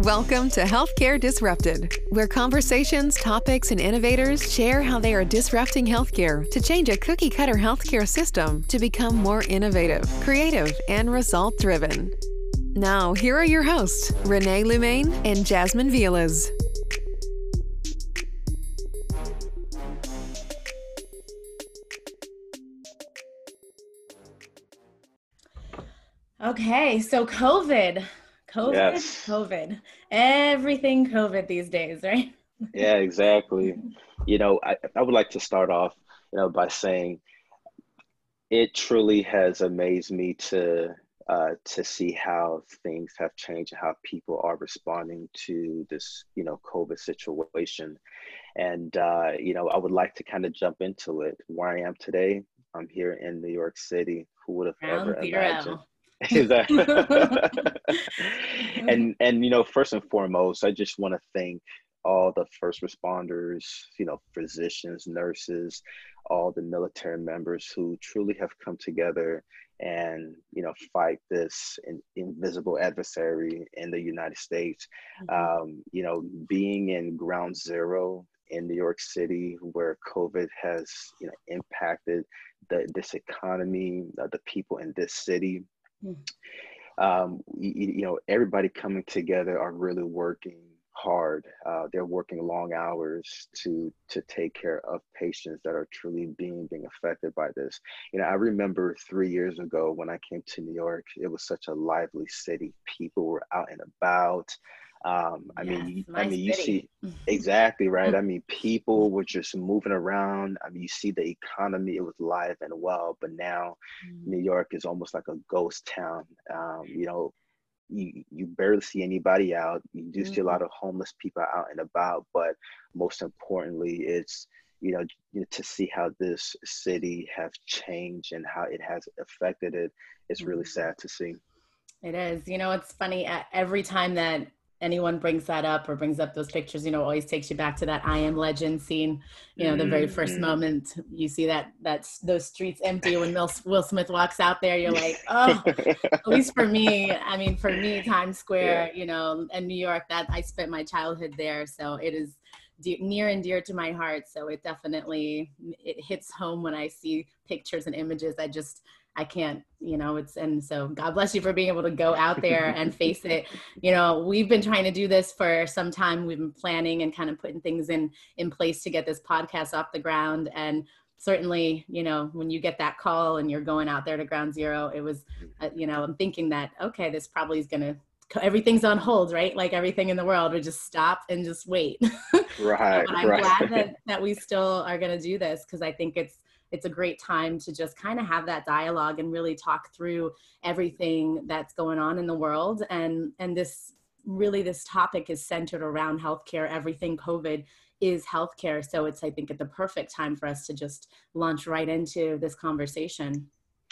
Welcome to Healthcare Disrupted, where conversations, topics, and innovators share how they are disrupting healthcare to change a cookie cutter healthcare system to become more innovative, creative, and result driven. Now, here are your hosts, Renee Lumain and Jasmine Vilas. Okay, so COVID. COVID, yes. COVID, everything COVID these days, right? yeah, exactly. You know, I, I would like to start off, you know, by saying it truly has amazed me to uh, to see how things have changed and how people are responding to this, you know, COVID situation. And uh, you know, I would like to kind of jump into it. Where I am today, I'm here in New York City. Who would have Ground ever zero. imagined? and and you know, first and foremost, I just want to thank all the first responders, you know, physicians, nurses, all the military members who truly have come together and you know fight this in, invisible adversary in the United States. Mm-hmm. Um, you know, being in ground zero in New York City, where COVID has you know impacted the this economy, uh, the people in this city um, you, you, know, everybody coming together are really working hard. Uh, they're working long hours to to take care of patients that are truly being being affected by this. You know, I remember three years ago when I came to New York, it was such a lively city. People were out and about. Um, I yes, mean, I mean, you see exactly right. I mean, people were just moving around. I mean, you see the economy; it was live and well. But now, mm-hmm. New York is almost like a ghost town. Um, you know, you you barely see anybody out. You do mm-hmm. see a mm-hmm. lot of homeless people out and about. But most importantly, it's you know, to see how this city has changed and how it has affected it. It's really mm-hmm. sad to see. It is. You know, it's funny. Every time that anyone brings that up or brings up those pictures, you know, always takes you back to that I am legend scene. You know, the very 1st mm-hmm. moment you see that that's those streets empty when Will, Will Smith walks out there, you're like, oh, at least for me, I mean, for me, Times Square, yeah. you know, and New York, that I spent my childhood there. So it is de- near and dear to my heart. So it definitely, it hits home when I see pictures and images. I just, I can't, you know, it's, and so God bless you for being able to go out there and face it. You know, we've been trying to do this for some time. We've been planning and kind of putting things in, in place to get this podcast off the ground. And certainly, you know, when you get that call and you're going out there to ground zero, it was, uh, you know, I'm thinking that, okay, this probably is going to, everything's on hold, right? Like everything in the world would just stop and just wait. Right. but I'm right. glad that, that we still are going to do this because I think it's, it's a great time to just kind of have that dialogue and really talk through everything that's going on in the world. And and this really this topic is centered around healthcare. Everything covid is healthcare. So it's i think at the perfect time for us to just launch right into this conversation.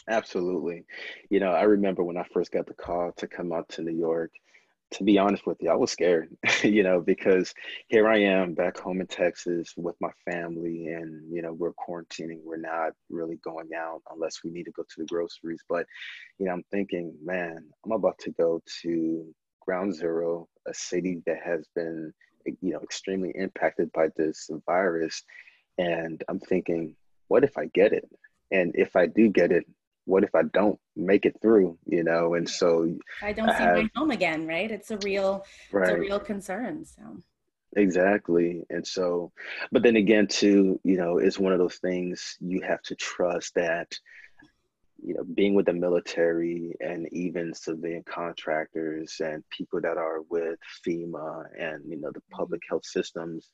Absolutely. You know i remember when i first got the call to come out to new york to be honest with you, I was scared, you know, because here I am back home in Texas with my family, and you know, we're quarantining. We're not really going out unless we need to go to the groceries. But, you know, I'm thinking, man, I'm about to go to Ground Zero, a city that has been, you know, extremely impacted by this virus, and I'm thinking, what if I get it? And if I do get it, what if I don't make it through, you know? And so I don't I see have, my home again, right? It's a real, right. it's a real concern. So exactly. And so, but then again, too, you know, it's one of those things you have to trust that, you know, being with the military and even civilian contractors and people that are with FEMA and, you know, the public mm-hmm. health systems,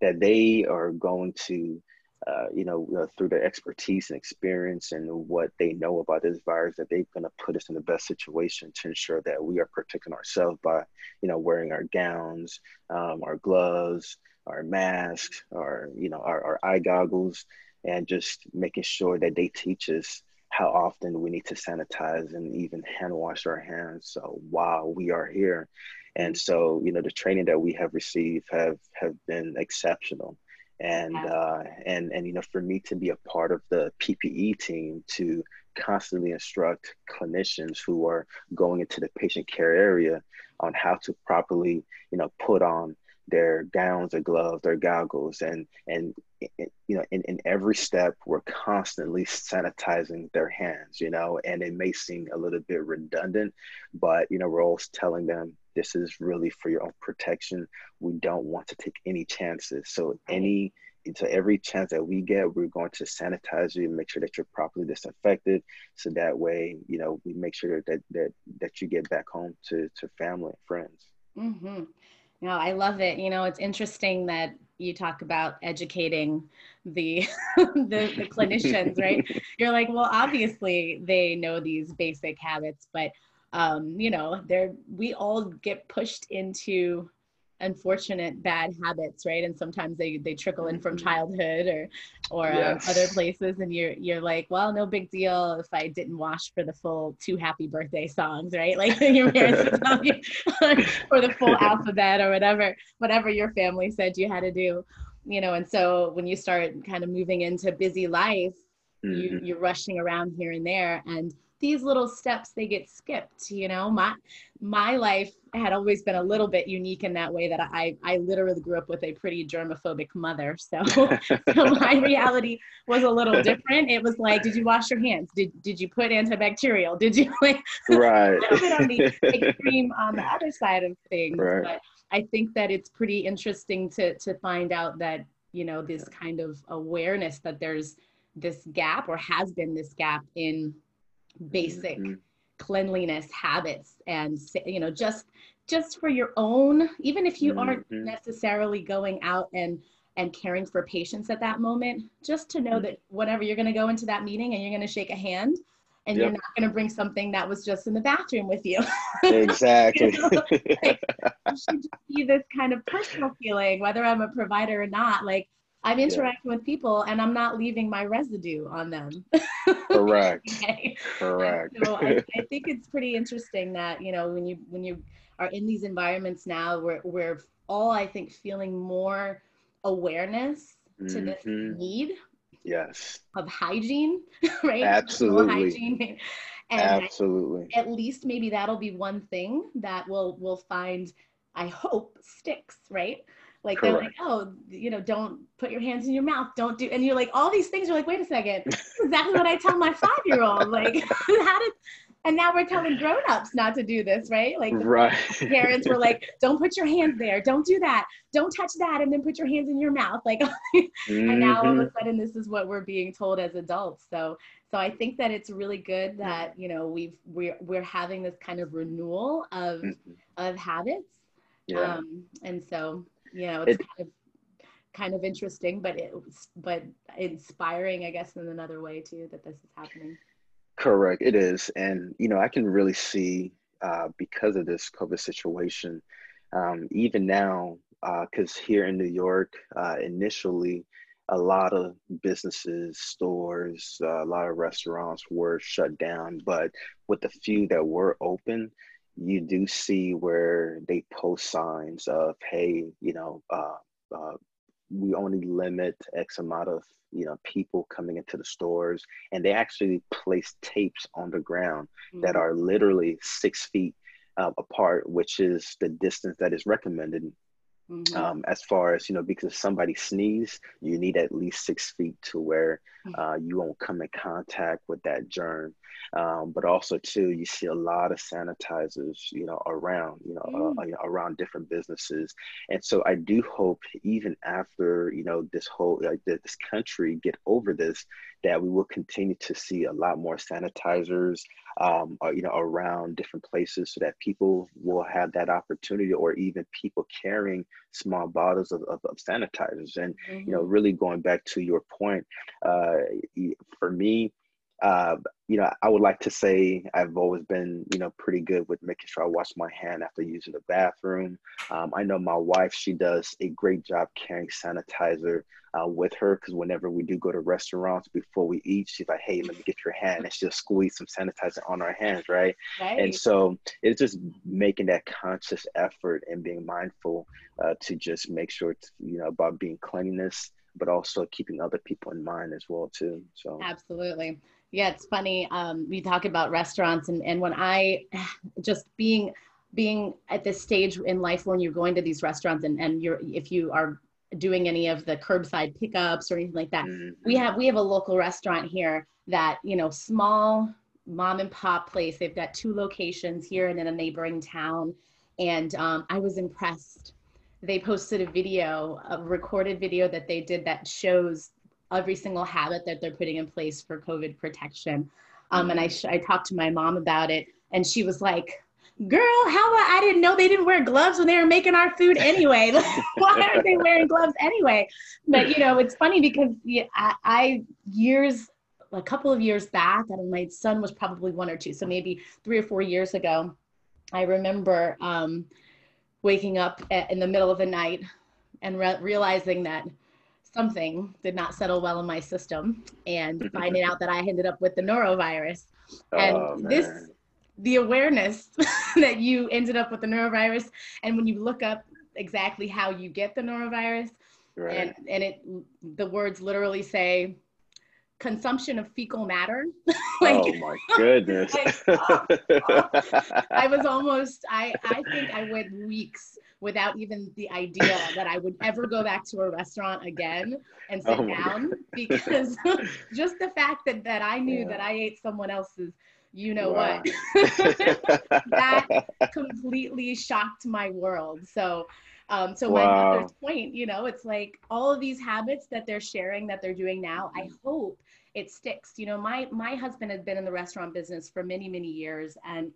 that they are going to uh, you know, uh, through their expertise and experience and what they know about this virus, that they're going to put us in the best situation to ensure that we are protecting ourselves by, you know, wearing our gowns, um, our gloves, our masks, our, you know, our, our eye goggles, and just making sure that they teach us how often we need to sanitize and even hand wash our hands so while we are here. And so you know the training that we have received have have been exceptional and uh, and and you know for me to be a part of the PPE team to constantly instruct clinicians who are going into the patient care area on how to properly, you know, put on their gowns, their gloves, their goggles, and and you know, in, in every step, we're constantly sanitizing their hands, you know, and it may seem a little bit redundant, but you know, we're always telling them this is really for your own protection. We don't want to take any chances. So any so every chance that we get, we're going to sanitize you and make sure that you're properly disinfected. So that way, you know, we make sure that that that you get back home to to family and friends. Mm-hmm. No, I love it. You know, it's interesting that you talk about educating the the, the clinicians, right? You're like, well, obviously they know these basic habits, but um, you know, they're we all get pushed into unfortunate bad habits right and sometimes they they trickle in from mm-hmm. childhood or or um, yes. um, other places and you're you're like well no big deal if i didn't wash for the full two happy birthday songs right like your parents tell you or the full alphabet or whatever whatever your family said you had to do you know and so when you start kind of moving into busy life mm-hmm. you you're rushing around here and there and these little steps they get skipped you know? My my life had always been a little bit unique in that way that i i literally grew up with a pretty germophobic mother. So, so my reality was a little different. It was like did you wash your hands? Did did you put antibacterial? Did you like right. A little bit on the extreme on the other side of things right. but i think that it's pretty interesting to to find out that you know this kind of awareness that there's this gap or has been this gap in basic mm-hmm. cleanliness habits and you know just just for your own even if you mm-hmm. aren't necessarily going out and and caring for patients at that moment just to know mm-hmm. that whenever you're going to go into that meeting and you're going to shake a hand and yep. you're not going to bring something that was just in the bathroom with you. Exactly. you know? like, it should just be this kind of personal feeling, whether I'm a provider or not. Like I'm interacting yeah. with people and I'm not leaving my residue on them. Correct. okay? Correct. So I, I, think it's pretty interesting that, you know, when you when you are in these environments now where we're all I think feeling more awareness mm-hmm. to this mm-hmm. need yes of hygiene, right? Absolutely. Hygiene. And Absolutely. at least maybe that'll be one thing that we'll we'll find I hope sticks, right? Like Correct. they're like, oh, you know, don't put your hands in your mouth, don't do, and you're like, all these things. You're like, wait a second, exactly what I tell my five year old. Like, how did? And now we're telling grown-ups not to do this, right? Like right. parents were like, "Don't put your hands there. Don't do that. Don't touch that, and then put your hands in your mouth." Like, mm-hmm. and now all of a mm-hmm. sudden, this is what we're being told as adults. So, so I think that it's really good that you know we've we're we're having this kind of renewal of mm-hmm. of habits. Yeah. Um, and so you know it's it, kind of kind of interesting but it but inspiring i guess in another way too that this is happening. Correct it is. And you know i can really see uh, because of this covid situation um, even now because uh, here in new york uh, initially a lot of businesses stores uh, a lot of restaurants were shut down but with the few that were open you do see where they post signs of, hey, you know, uh, uh, we only limit X amount of you know people coming into the stores, and they actually place tapes on the ground mm-hmm. that are literally six feet uh, apart, which is the distance that is recommended Mm-hmm. Um, as far as you know, because somebody sneezes, you need at least six feet to where mm. uh, you won't come in contact with that germ. Um, but also too, you see a lot of sanitizers, you know, around, you know, uh, mm. uh, around different businesses. And so I do hope, even after you know this whole like this country get over this, that we will continue to see a lot more sanitizers, um, uh, you know, around different places so that people will have that opportunity or even people carrying small bottles of, of, of sanitizers. And, mm-hmm. you know, mm-hmm. really going back to your point, uh, for me, uh, you know, I would like to say I've always been, you know, pretty good with making sure I wash my hand after using the bathroom. Um, I know my wife, she does a great job carrying sanitizer uh, with her because whenever we do go to restaurants before we eat, she's like, hey, let me get your hand. And she'll squeeze some sanitizer on our hands, right? right. And so it's just making that conscious effort and being mindful uh, to just make sure, it's, you know, about being cleanliness, but also keeping other people in mind as well, too. So absolutely Yeah, it's funny. Um, we talk about restaurants, and and when I just being being at this stage in life when you're going to these restaurants, and and you're if you are doing any of the curbside pickups or anything like that, mm-hmm. we have we have a local restaurant here that you know small mom and pop place. They've got two locations here and in a neighboring town, and um, I was impressed. They posted a video, a recorded video that they did that shows every single habit that they're putting in place for COVID protection. Um, and I, sh- I talked to my mom about it, and she was like, girl, how I didn't know they didn't wear gloves when they were making our food anyway. Why aren't they wearing gloves anyway? But you know, it's funny because I, I years, a couple of years back, and my son was probably one or two, so maybe three or four years ago, I remember um, waking up at, in the middle of the night and re- realizing that something did not settle well in my system and finding out that I ended up with the norovirus. Oh, and oh, this, the awareness that you ended up with the norovirus, and when you look up exactly how you get the norovirus, right. and, and it, the words literally say, consumption of fecal matter. like, oh my goodness. like, oh, oh. I was almost, I, I think I went weeks without even the idea that I would ever go back to a restaurant again and sit oh down God. because just the fact that, that I knew yeah. that I ate someone else's you know wow. what that completely shocked my world so um, so wow. my mother's point you know it's like all of these habits that they're sharing that they're doing now i hope it sticks you know my my husband has been in the restaurant business for many many years and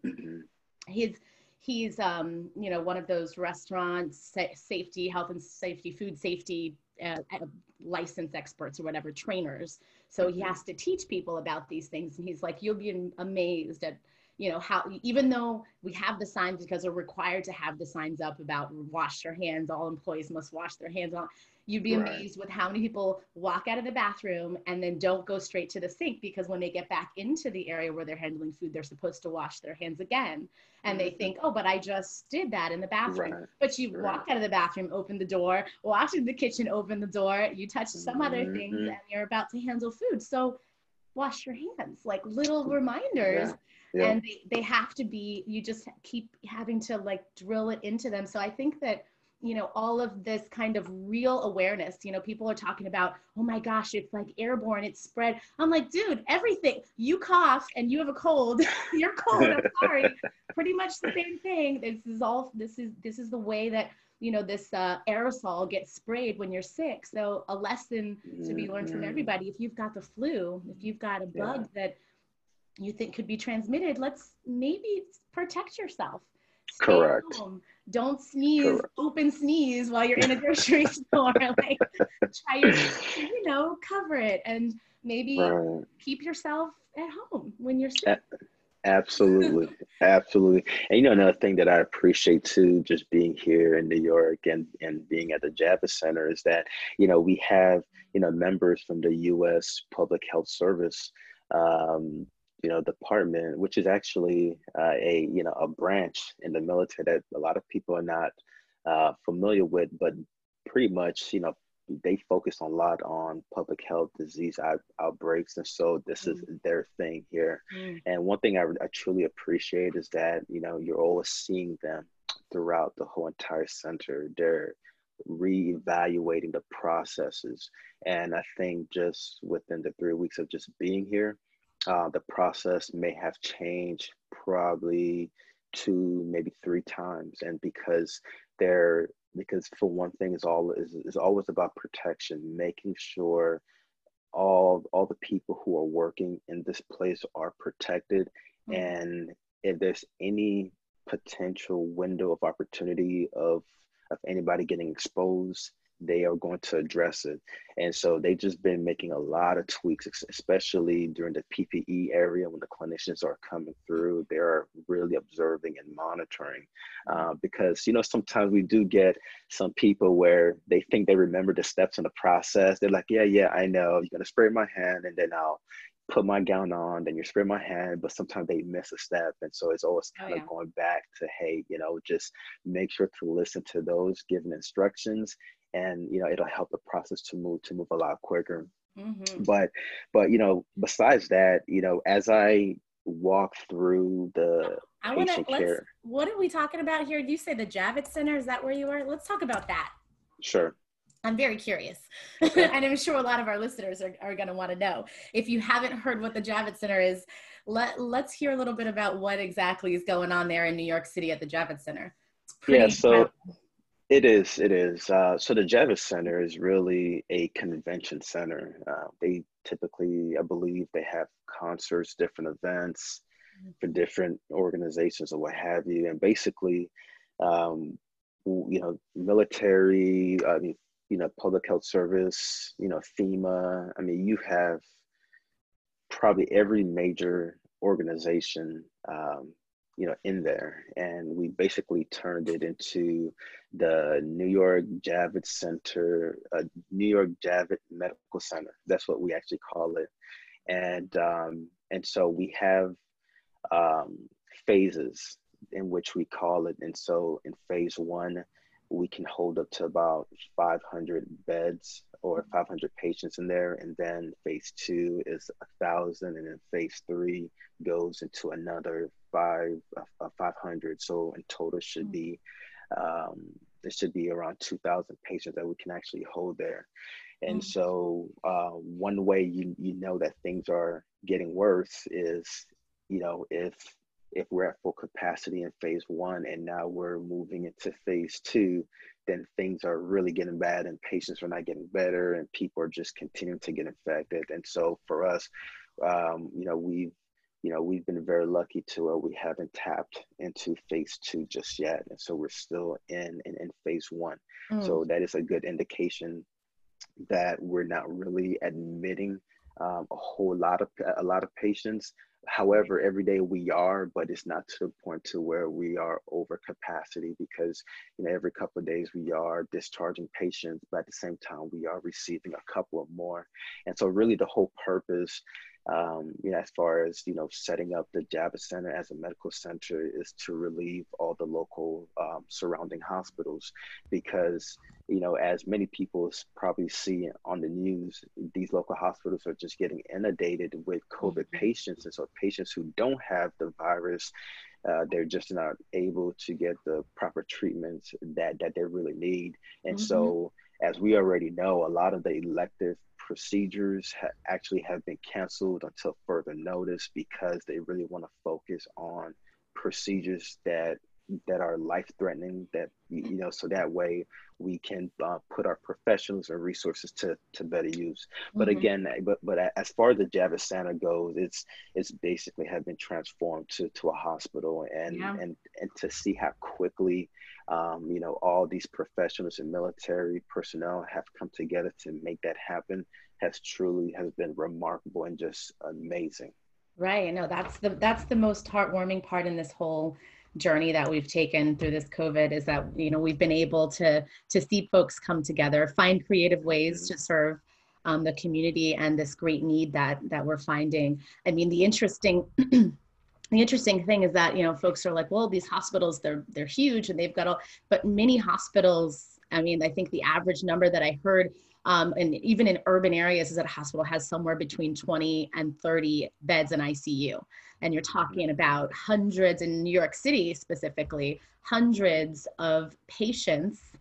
his he's um, you know one of those restaurants safety health and safety food safety uh, uh, license experts or whatever trainers. So he has to teach people about these things and he's like you'll be amazed at you know how even though we have the signs because we're required to have the signs up about wash your hands all employees must wash their hands on you'd be right. amazed with how many people walk out of the bathroom and then don't go straight to the sink because when they get back into the area where they're handling food they're supposed to wash their hands again and mm-hmm. they think oh but i just did that in the bathroom right. but you right. walk out of the bathroom open the door walk into the kitchen open the door you touched some mm-hmm. other things and you're about to handle food so wash your hands like little reminders yeah yeah. and they, they have to be you just keep having to like drill it into them so i think that you know all of this kind of real awareness you know people are talking about oh my gosh it's like airborne it's spread i'm like dude everything you cough and you have a cold you're cold i'm sorry pretty much the same thing this is all this is this is the way that you know this uh, aerosol gets sprayed when you're sick so a lesson to be learned from mm-hmm. everybody if you've got the flu if you've got a bug yeah. that you think could be transmitted, let's maybe protect yourself. Correct. Home. Don't sneeze, Correct. open sneeze while you're in a grocery store. Like try your, you know, cover it and maybe right. keep yourself at home when you're sick. Absolutely. Absolutely. And you know, another thing that I appreciate too, just being here in New York and, and being at the Javits Center is that, you know, we have, you know, members from the US Public Health Service um, you know department which is actually uh, a you know a branch in the military that a lot of people are not uh, familiar with but pretty much you know they focus a lot on public health disease out, outbreaks and so this mm. is their thing here mm. and one thing I, I truly appreciate is that you know you're always seeing them throughout the whole entire center they're reevaluating the processes and i think just within the three weeks of just being here uh, the process may have changed probably two, maybe three times. And because they're, because for one thing is all is, is always about protection, making sure all all the people who are working in this place are protected. Mm-hmm. And if there's any potential window of opportunity of of anybody getting exposed, they are going to address it. And so they've just been making a lot of tweaks, especially during the PPE area when the clinicians are coming through. They're really observing and monitoring uh, because, you know, sometimes we do get some people where they think they remember the steps in the process. They're like, yeah, yeah, I know. You're going to spray my hand and then I'll put my gown on, then you spray my hand, but sometimes they miss a step. And so it's always kind oh, yeah. of going back to, hey, you know, just make sure to listen to those given instructions and you know it'll help the process to move to move a lot quicker Mm-hmm. But, but you know, besides that, you know, as I walk through the I wanna, care. What are we talking about here? You say the Javits Center. Is that where you are? Let's talk about that. Sure. I'm very curious. Okay. and I'm sure a lot of our listeners are, are going to want to know. If you haven't heard what the Javits Center is, let, let's hear a little bit about what exactly is going on there in New York City at the Javits Center. yeah, so it is. It is. Uh, so the Javits Center is really a convention center. Uh, they typically, I believe, they have concerts, different events for different organizations or what have you. And basically, um, you know, military, I mean, you know, public health service, you know, FEMA. I mean, you have probably every major organization, um, you know, in there. And we basically turned it into the New York Javits Center, uh, New York Javits Medical Center. That's what we actually call it. And, um, and so we have um, phases in which we call it. And so in phase one, we can hold up to about 500 beds or 500 patients in there. And then phase two is a thousand. And then phase three goes into another five, uh, 500. So in total should be, um, there should be around 2000 patients that we can actually hold there. And mm-hmm. so uh, one way you, you know that things are getting worse is, you know, if if we're at full capacity in phase one and now we're moving into phase two, then things are really getting bad and patients are not getting better and people are just continuing to get infected. And so for us, um, you know, we've you know, we've been very lucky to uh, we haven't tapped into phase two just yet. And so we're still in in, in phase one. Mm. So that is a good indication that we're not really admitting um, a whole lot of a lot of patients However, every day we are, but it's not to the point to where we are over capacity because you know every couple of days we are discharging patients, but at the same time we are receiving a couple of more. And so really the whole purpose um, you know, as far as you know, setting up the Javits Center as a medical center is to relieve all the local um, surrounding hospitals, because you know, as many people probably see on the news, these local hospitals are just getting inundated with COVID mm-hmm. patients, and so patients who don't have the virus. Uh, they're just not able to get the proper treatments that that they really need, and mm-hmm. so as we already know, a lot of the elective procedures ha- actually have been canceled until further notice because they really want to focus on procedures that that are life threatening that you know so that way we can uh, put our professionals and resources to to better use but mm-hmm. again but but as far as the Javits Center goes it's it's basically have been transformed to to a hospital and yeah. and and to see how quickly um, you know, all these professionals and military personnel have come together to make that happen has truly has been remarkable and just amazing. Right. No, that's the that's the most heartwarming part in this whole journey that we've taken through this covid is that you know we've been able to to see folks come together find creative ways to serve um, the community and this great need that that we're finding. I mean the interesting the interesting thing is that you know folks are like well these hospitals they're they're huge and they've got all but many hospitals i mean i think the average number that i heard um, and even in urban areas is that a hospital has somewhere between 20 and 30 beds in icu and you're talking about hundreds in new york city specifically hundreds of patients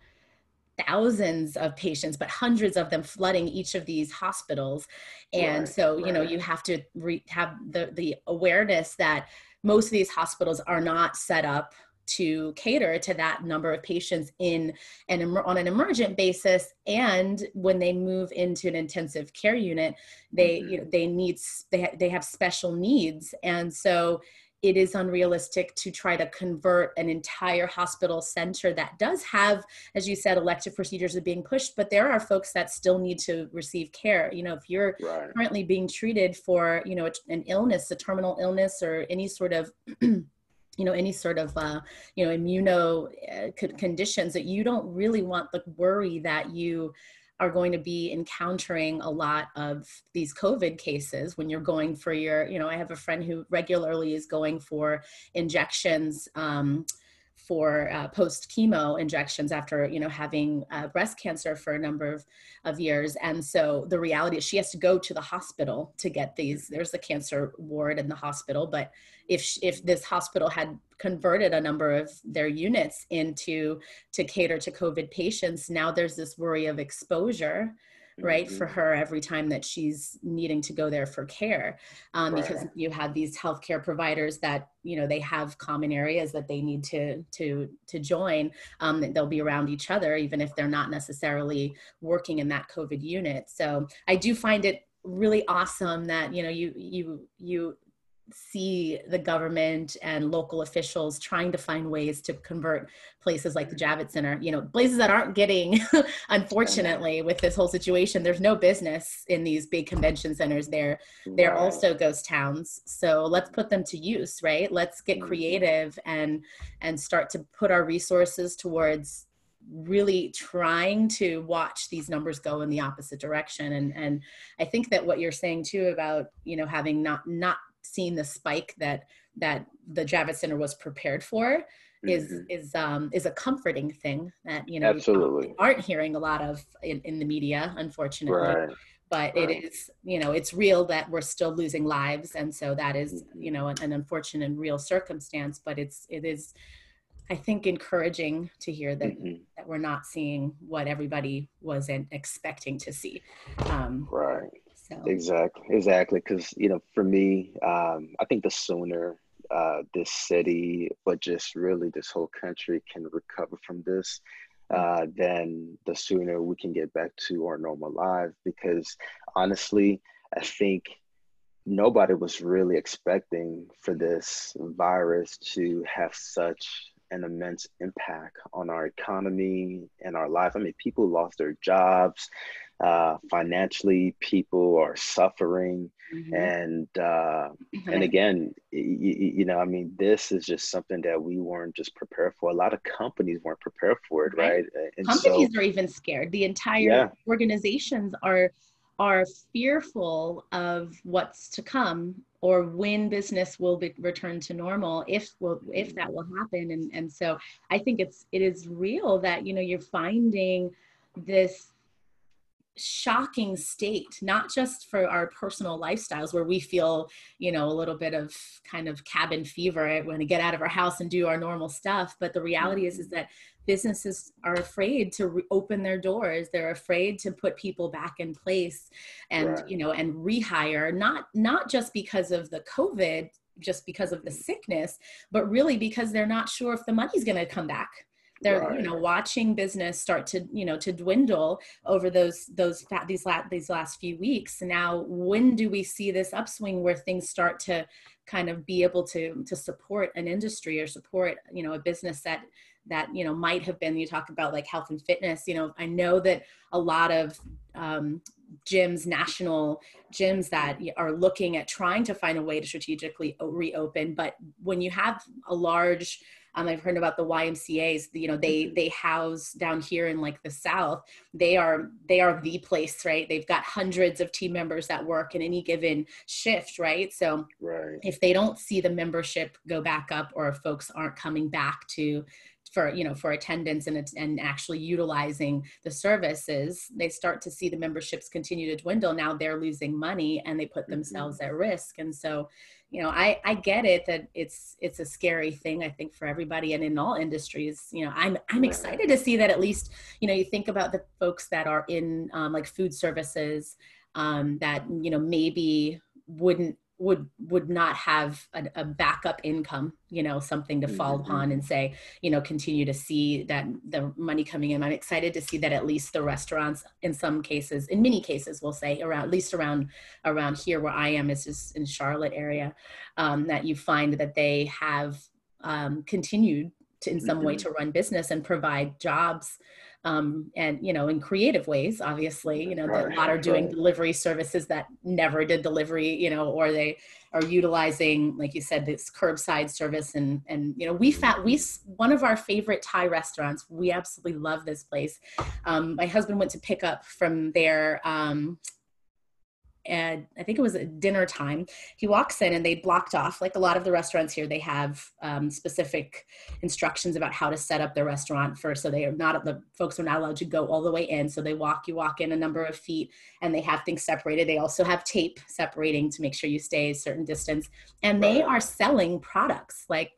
thousands of patients, but hundreds of them flooding each of these hospitals. And right, so, you right. know, you have to re- have the, the awareness that most of these hospitals are not set up to cater to that number of patients in an on an emergent basis and when they move into an intensive care unit they mm-hmm. you know they need they, ha- they have special needs and so it is unrealistic to try to convert an entire hospital center that does have, as you said, elective procedures are being pushed, but there are folks that still need to receive care. You know, if you're right. currently being treated for, you know, an illness, a terminal illness, or any sort of you know any sort of uh, you know immuno uh, conditions that you don't really want the worry that you are going to be encountering a lot of these COVID cases when you're going for your, you know, I have a friend who regularly is going for injections um, for uh, post chemo injections after you know having uh, breast cancer for a number of, of years. And so the reality is she has to go to the hospital to get these. There's a cancer ward in the hospital but if if this hospital had converted a number of their units into to cater to covid patients now there's this worry of exposure right mm-hmm. for her every time that she's needing to go there for care um, right. because you have these healthcare providers that you know they have common areas that they need to to to join um, they'll be around each other even if they're not necessarily working in that covid unit so i do find it really awesome that you know you you you see the government and local officials trying to find ways to convert places like the Javits Center, you know, places that aren't getting, unfortunately, with this whole situation, there's no business in these big convention centers there. They're also ghost towns. So let's put them to use, right? Let's get mm-hmm. creative and and start to put our resources towards really trying to watch these numbers go in the opposite direction and and i think that what you're saying too about you know having not not seen the spike that that the Javits Center was prepared for is mm-hmm. is um is a comforting thing that you know absolutely aren't hearing a lot of in, in the media unfortunately right. but right. it is you know it's real that we're still losing lives and so that is mm-hmm. you know an, an unfortunate and real circumstance but it's it is I think encouraging to hear that mm-hmm. that we're not seeing what everybody wasn't expecting to see. Um, right. So. Exactly, exactly. Because you know, for me, um, I think the sooner uh, this city, but just really this whole country can recover from this, uh, then the sooner we can get back to our normal lives. Because honestly, I think nobody was really expecting for this virus to have such an immense impact on our economy and our life. I mean, people lost their jobs. Uh, financially, people are suffering, mm-hmm. and uh, mm-hmm. and again, you, you, know, I mean, this is just something that we weren't just prepared for. A lot of companies weren't prepared for it, right? right? And companies so, are even scared. The entire yeah. organizations are are fearful of what's to come or when business will be return to normal if will if that will happen and and so i think it's it is real that you know you're finding this shocking state not just for our personal lifestyles where we feel you know a little bit of kind of cabin fever when we get out of our house and do our normal stuff but the reality is is mm-hmm. that businesses are afraid to re- open their doors they're afraid to put people back in place and right. you know and rehire not not just because of the covid just because of the mm-hmm. sickness but really because they're not sure if the money's going to come back they're right. you know watching business start to you know to dwindle over those those these last these last few weeks now when do we see this upswing where things start to kind of be able to to support an industry or support you know a business that that you know might have been you talk about like health and fitness you know i know that a lot of um, gyms national gyms that are looking at trying to find a way to strategically reopen but when you have a large um, I've heard about the YMCA's. You know, they mm-hmm. they house down here in like the South. They are they are the place, right? They've got hundreds of team members that work in any given shift, right? So right. if they don't see the membership go back up, or if folks aren't coming back to for you know for attendance and and actually utilizing the services they start to see the memberships continue to dwindle. Now they're losing money and they put themselves mm-hmm. at risk. And so you know i i get it that it's it's a scary thing i think for everybody and in all industries you know i'm i'm excited to see that at least you know you think about the folks that are in um, like food services um, that you know maybe wouldn't would would not have a, a, backup income you know something to fall mm-hmm. upon and say you know continue to see that the money coming in i'm excited to see that at least the restaurants in some cases in many cases we'll say around at least around around here where i am is just in charlotte area um, that you find that they have um, continued to in some mm-hmm. way to run business and provide jobs um, and you know in creative ways obviously you know right, a lot are doing right. delivery services that never did delivery you know or they are utilizing like you said this curbside service and and you know we found we one of our favorite thai restaurants we absolutely love this place um, my husband went to pick up from there um, and I think it was at dinner time. He walks in and they blocked off, like a lot of the restaurants here, they have um, specific instructions about how to set up their restaurant for, so they are not, the folks are not allowed to go all the way in. So they walk, you walk in a number of feet and they have things separated. They also have tape separating to make sure you stay a certain distance. And they are selling products like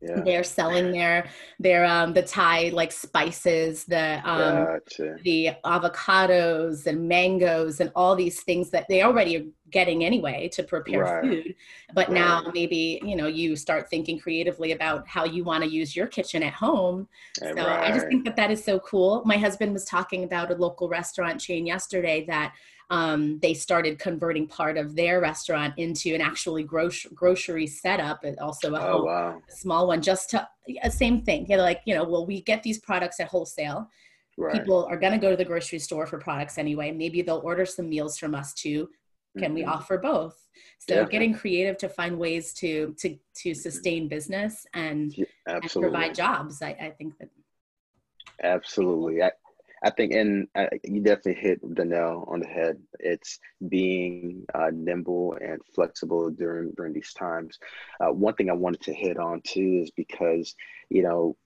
yeah. they're selling their their um the thai like spices the um gotcha. the avocados and mangoes and all these things that they already are getting anyway to prepare right. food but right. now maybe you know you start thinking creatively about how you want to use your kitchen at home so right. i just think that that is so cool my husband was talking about a local restaurant chain yesterday that um, they started converting part of their restaurant into an actually grocery grocery setup and also a, oh, wow. small one just to uh, same thing you know, like you know well we get these products at wholesale right. people are going to go to the grocery store for products anyway maybe they'll order some meals from us too can mm-hmm. we offer both so yeah. getting creative to find ways to to to sustain business and, yeah, and provide jobs I, I think that absolutely I, I think, and uh, you definitely hit the nail on the head. It's being uh, nimble and flexible during during these times. Uh, one thing I wanted to hit on too is because you know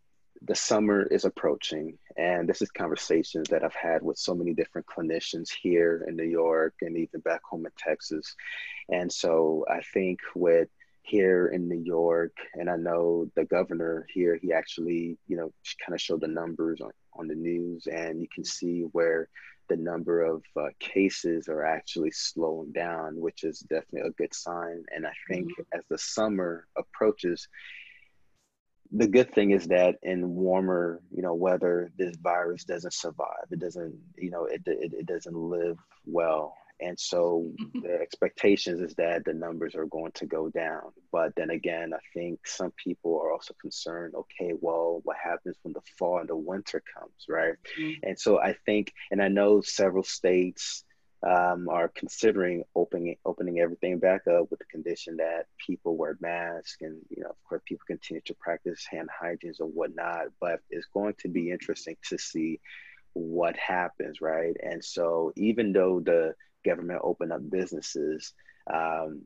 the summer is approaching, and this is conversations that I've had with so many different clinicians here in New York and even back home in Texas. And so I think with here in New York, and I know the governor here, he actually, you know, kind of showed the numbers on, on the news, and you can see where the number of uh, cases are actually slowing down, which is definitely a good sign. And I think mm-hmm. as the summer approaches, the good thing is that in warmer, you know, weather, this virus doesn't survive. It doesn't, you know, it, it, it doesn't live well and so the expectations is that the numbers are going to go down. But then again, I think some people are also concerned, okay, well, what happens when the fall and the winter comes, right? Mm-hmm. And so I think, and I know several states um, are considering opening opening everything back up with the condition that people wear masks and you know of course people continue to practice hand hygiene and whatnot but it's going to be interesting to see what happens right and so even though the government open up businesses. Um,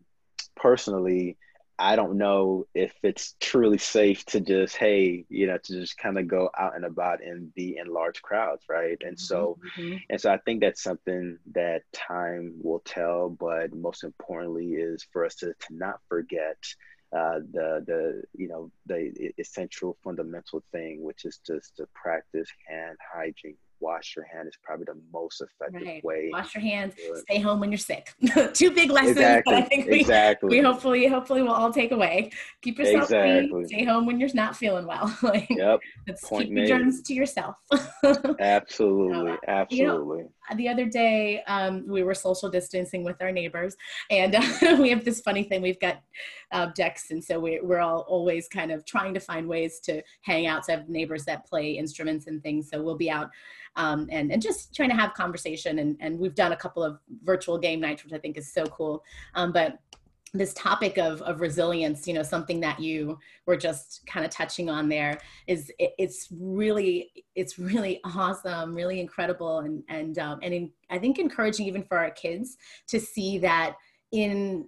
personally, I don't know if it's truly safe to just, hey, you know, to just kind of go out and about and be in large crowds, right? And so, mm-hmm. and so I think that's something that time will tell. But most importantly, is for us to, to not forget uh, the the you know the essential fundamental thing, which is just to practice hand hygiene wash your hand is probably the most effective right. way. Wash your hands. Stay home when you're sick. Two big lessons exactly. I think we, exactly. we hopefully hopefully we'll all take away. Keep yourself exactly. clean. Stay home when you're not feeling well. like, yep. Let's Point keep made. your germs to yourself. absolutely. Absolutely. You know, the other day um, we were social distancing with our neighbors and uh, we have this funny thing we've got uh, decks and so we, we're all always kind of trying to find ways to hang out to have neighbors that play instruments and things so we'll be out um, and, and just trying to have conversation and, and we've done a couple of virtual game nights which i think is so cool um, but this topic of, of resilience you know something that you were just kind of touching on there is it, it's really it's really awesome really incredible and and um, and in, i think encouraging even for our kids to see that in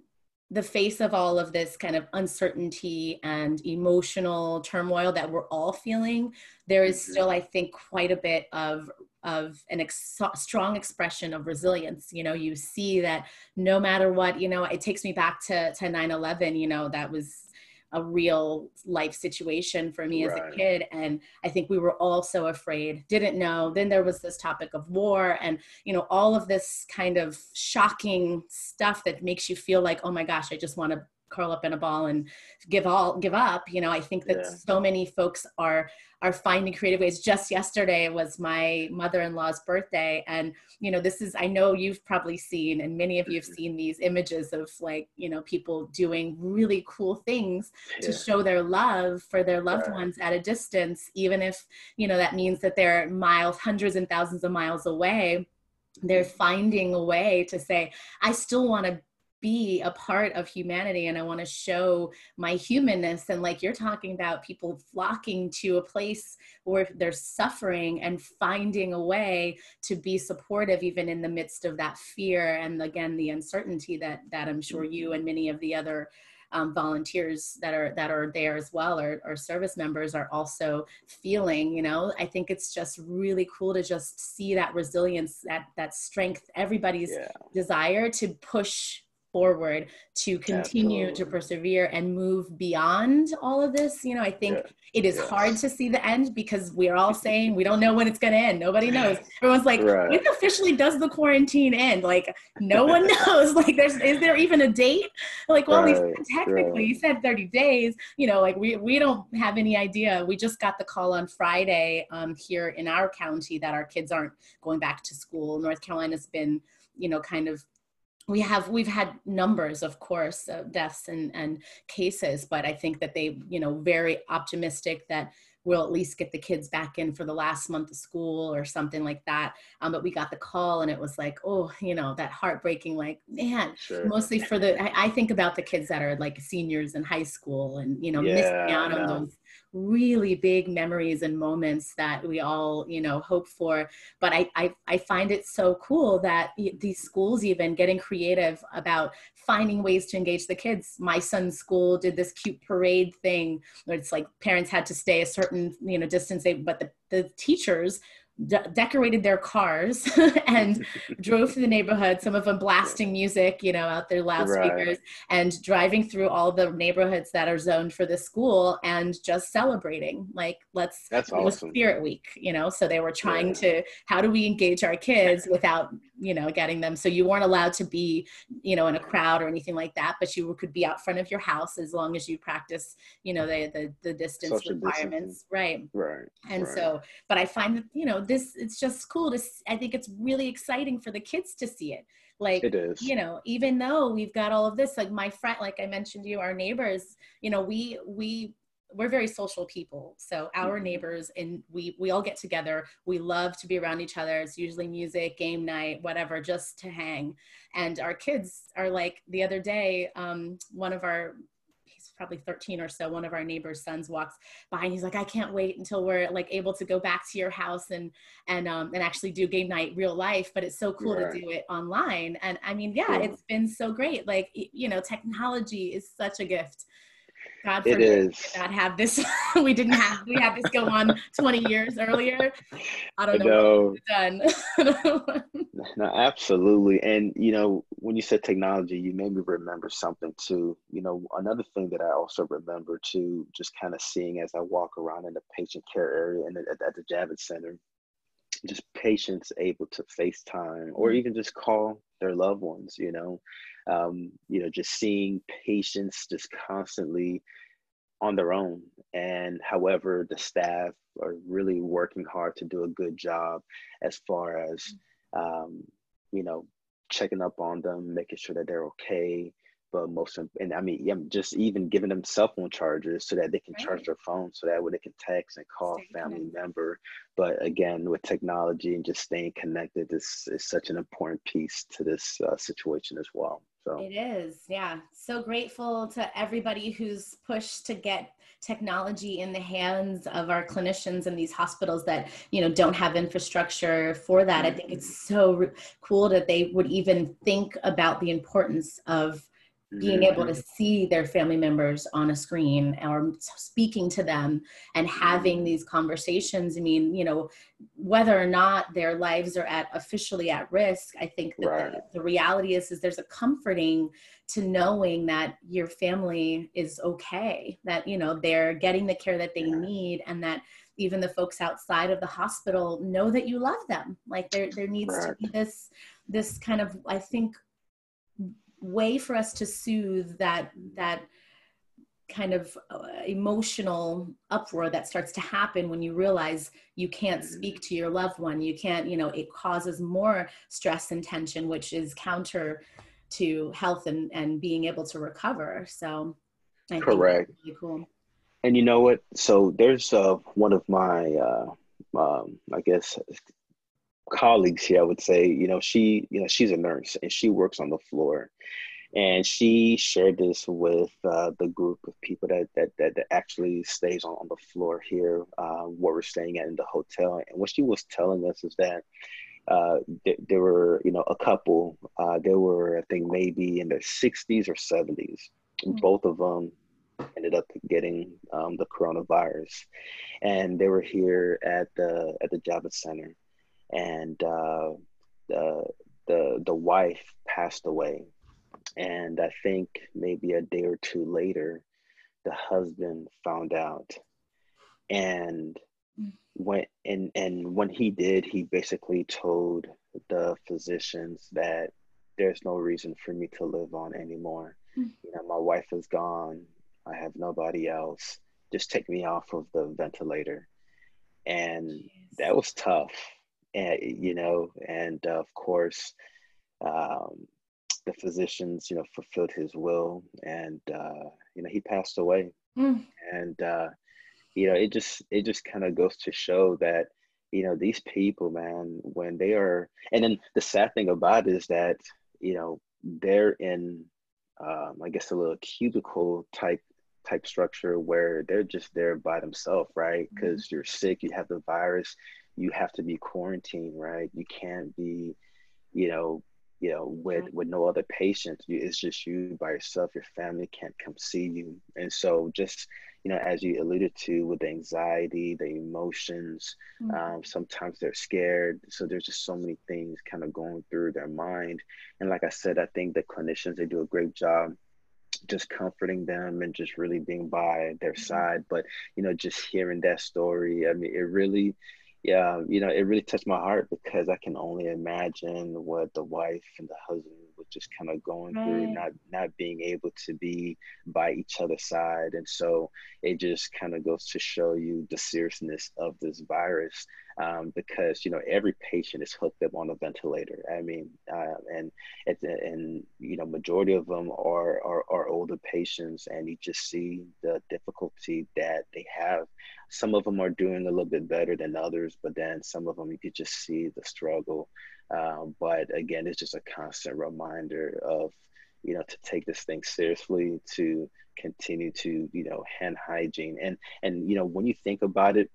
the face of all of this kind of uncertainty and emotional turmoil that we're all feeling there is mm-hmm. still i think quite a bit of of an ex- strong expression of resilience. You know you see that no matter what you know it takes me back to to 9-11 you know that was a real life situation for me right. as a kid. And i think we were all so afraid didn't know. Then there was this topic of war and you know all of this kind of shocking stuff that makes you feel like oh my gosh i just want to curl up in a ball and give all give up you know i think that yeah. so many folks are are finding creative ways just yesterday was my mother-in-law's birthday and you know this is i know you've probably seen and many of you have mm-hmm. seen these images of like you know people doing really cool things yeah. to show their love for their loved right. ones at a distance even if you know that means that they're miles hundreds and thousands of miles away they're finding a way to say i still want to be a part of humanity and I want to show my humanness. And like you're talking about people flocking to a place where they're suffering and finding a way to be supportive, even in the midst of that fear and again, the uncertainty that, that I'm sure you and many of the other um, volunteers that are that are there as well or, or service members are also feeling you know i think it's just really cool to just see that resilience that that strength everybody's yeah. desire to push forward to continue Absolutely. to persevere and move beyond all of this you know i think yeah. it is hard to see the end because we're all saying we don't know when it's going to end nobody knows everyone's like right. when officially does the quarantine end like no one knows like there's is there even a date like well right. technically right. you said 30 days you know like we we don't have any idea we just got the call on friday um, here in our county that our kids aren't going back to school north carolina's been you know kind of we have we've had numbers of course of deaths and and cases but i think that they you know very optimistic that we'll at least get the kids back in for the last month of school or something like that um, but we got the call and it was like oh you know that heartbreaking like man sure. mostly for the I, I, think about the kids that are like seniors in high school and you know yeah, missing out on those really big memories and moments that we all you know hope for. But i i, I find it so cool that these schools even getting creative about finding ways to engage the kids. My son's school did this cute parade thing where it's like parents had to stay a certain you know distance but the, the teachers de- decorated their cars and drove through the neighborhood, some of them blasting music, you know, out their loudspeakers right. and driving through all the neighborhoods that are zoned for the school and just celebrating. Like, let's, That's awesome. Spirit Week, you know, so they were trying yeah. to, how do we engage our kids without, you know, getting them? So you weren't allowed to be, you know, in a crowd or anything like that, but you could be out front of your house as long as you practice, you know, the, the, the distance Social requirements. Right. Right. And right. so, but I find that, you know, this it's just cool to i think it's really exciting for the kids to see it like it is you know even though we've got all of this like my friend like i mentioned to you our neighbors you know we we we're very social people so our mm-hmm. neighbors and we we all get together we love to be around each other it's usually music game night whatever just to hang and our kids are like the other day um, one of our he's probably 13 or so, one of our neighbor's sons walks by and he's like, I can't wait until we're like able to go back to your house and and um and actually do game night real life. But it's so cool right. to do it online. And I mean, yeah, cool. it's been so great. Like you know, technology is such a gift. God forbid it is. not have this. we didn't have we had this go on 20 years earlier. I don't know, I know. done. no, absolutely. And you know, when you said technology, you made me remember something too. You know, another thing that I also remember too, just kind of seeing as I walk around in the patient care area and at, at the Javits Center, just patients able to FaceTime or mm-hmm. even just call their loved ones, you know um, you know, just seeing patients just constantly on their own. And however, the staff are really working hard to do a good job as far as, um, you know, checking up on them, making sure that they're okay, but most and I mean, just even giving them cell phone chargers so that they can right. charge their phone, so that way they can text and call Stay family connected. member. But again, with technology and just staying connected is is such an important piece to this uh, situation as well. So it is, yeah. So grateful to everybody who's pushed to get technology in the hands of our clinicians in these hospitals that you know don't have infrastructure for that. I think it's mm-hmm. so cool that they would even think about the importance of being able to see their family members on a screen or speaking to them and having mm-hmm. these conversations i mean you know whether or not their lives are at officially at risk i think that right. the, the, reality is is there's a comforting to knowing that your family is okay that you know they're getting the care that they yeah. need and that even the folks outside of the hospital know that you love them like there there needs right. to be this this kind of i think way for us to soothe that that kind of uh, emotional uproar that starts to happen when you realize you can't mm-hmm. speak to your loved one. You can't you know it causes more stress and tension which is counter to health and and being able to recover. So I correct. really cool. And you know what? So there's uh one of my uh um i guess colleagues here i would say you know she you know she's a nurse and she works on the floor and she shared this with uh, the group of people that that that, that actually stays on, on the floor here uh, where we're staying at in the hotel. And what she was telling us is that uh, th- there were you know a couple. Uh, they were I think maybe in their 60s or 70s. Mm-hmm. Both of them ended up getting um, the coronavirus, and they were here at the at the Javits Center, and uh, the the the wife passed away and I think maybe a day or two later, the husband found out and mm. went and and when he did, he basically told the physicians that there's no reason for me to live on anymore. Mm. You know, my wife is gone. I have nobody else. Just take me off of the ventilator. And Jeez. that was tough. And you know, and uh, of course, um, the physicians, you know, fulfilled his will, and uh, you know, he passed away. Mm. And uh, you know, it just it just kind of goes to show that you know these people, man, when they are, and then the sad thing about it is that you know they're in, um, I guess, a little cubicle type type structure where they're just there by themselves, right? Because mm-hmm. you're sick, you have the virus, you have to be quarantined, right? You can't be, you know, you know with with no other patients. It's just you by yourself. Your family can't come see you. And so just you know as you alluded to with the anxiety the emotions mm-hmm. um, sometimes they're scared. So there's just so many things kind of going through their mind. And like i said i think the clinicians they do a great job just comforting them and just really being by their mm-hmm. side. But you know just hearing that story i mean it really yeah, you know, it really touched my heart because I can only imagine what the wife and the husband just kind of going right. through, not not being able to be by each other's side, and so it just kind of goes to show you the seriousness of this virus, um, because you know every patient is hooked up on a ventilator. I mean, uh, and and you know, majority of them are, are are older patients, and you just see the difficulty that they have some of them are doing a little bit better than others, but then some of them you could just see the struggle. Um, but again, it's just a constant reminder of, you know, to take this thing seriously, to continue to, you know, hand hygiene. And, and, you know, when you think about it,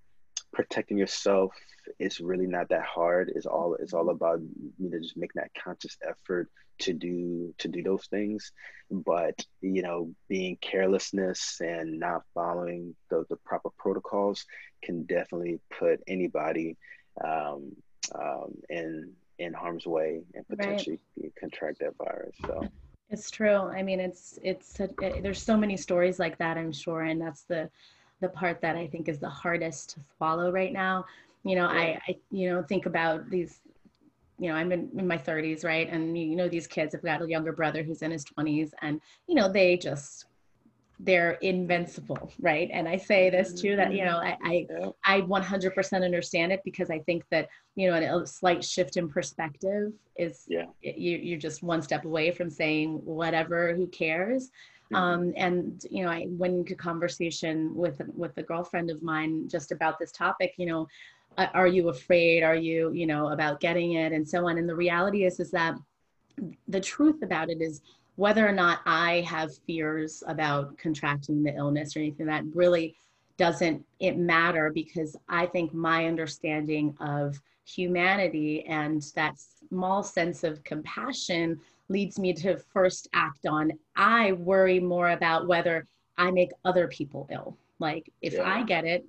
protecting yourself is really not that hard. It's all, it's all about, you know, just making that conscious effort to do to do those things but you know being carelessness and not following the, the proper protocols can definitely put anybody um, um, in in harm's way and potentially right. contract that virus so it's true i mean it's it's a, it, there's so many stories like that i'm sure and that's the the part that i think is the hardest to swallow right now you know yeah. I, I you know think about these you know, I'm in, in my 30s, right? And you know, these kids have got a younger brother who's in his 20s, and you know, they just they're invincible, right? And I say this too that you know I I, I 100% understand it because I think that you know a slight shift in perspective is yeah you you're just one step away from saying whatever, who cares. Mm-hmm. Um, and you know, I went into conversation with with a girlfriend of mine just about this topic. You know, are you afraid are you you know about getting it and so on and the reality is is that the truth about it is whether or not i have fears about contracting the illness or anything that really doesn't it matter because i think my understanding of humanity and that small sense of compassion leads me to first act on i worry more about whether i make other people ill like if yeah. i get it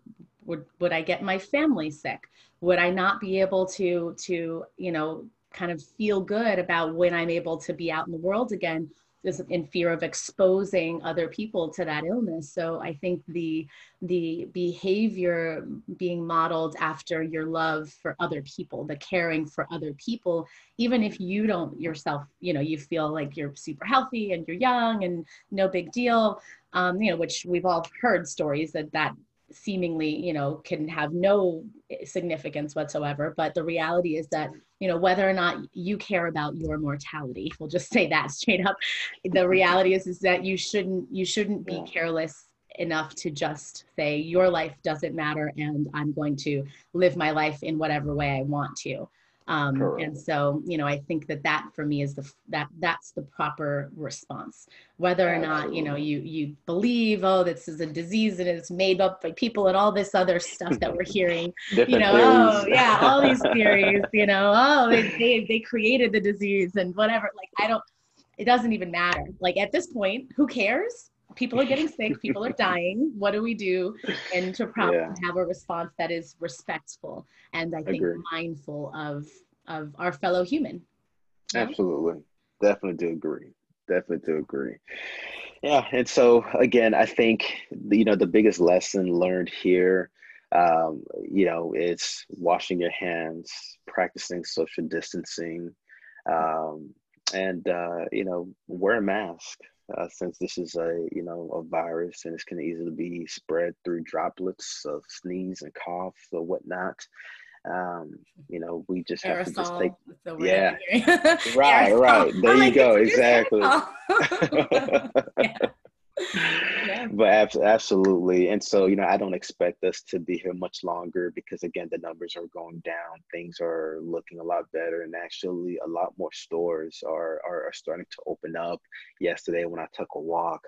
would would i get my family sick would i not be able to to you know kind of feel good about when i'm able to be out in the world again is in fear of exposing other people to that illness. So i think the the behavior being modeled after your love for other people the caring for other people even if you don't yourself you know you feel like you're super healthy and you're young and no big deal um, you know which we've all heard stories that that seemingly you know can have no eh, significance whatsoever but the reality is that you know whether or not you care about your mortality we'll just say that straight up the reality is is that you shouldn't you shouldn't be careless enough to just say your life doesn't matter and i'm going to live my life in whatever way i want to Um, and so, you know, I think that that for me is the that that's the proper response. Whether or not you know you you believe, oh, this is a disease and it's made up by people and all this other stuff that we're hearing. you know, oh yeah, all these theories. You know, oh they, they they created the disease and whatever. Like I don't. It doesn't even matter. Like at this point, who cares? People are getting sick, people are dying. What do we do? And to probably yeah. have a response that is respectful and I think Agreed. mindful of of our fellow human. Absolutely. Definitely do agree. Definitely do agree. Yeah. And so again, I think you know the biggest lesson learned here um, you know, it's washing your hands, practicing social distancing, um, and uh, you know, wear a mask uh, since this is a you know a virus and it can easily be spread through droplets of sneeze and cough or whatnot. Um, you know, we just have to just take yeah, right, right. There you go, exactly. yeah. But ab- absolutely. And so, you know, I don't expect us to be here much longer because, again, the numbers are going down. Things are looking a lot better. And actually, a lot more stores are, are, are starting to open up. Yesterday, when I took a walk,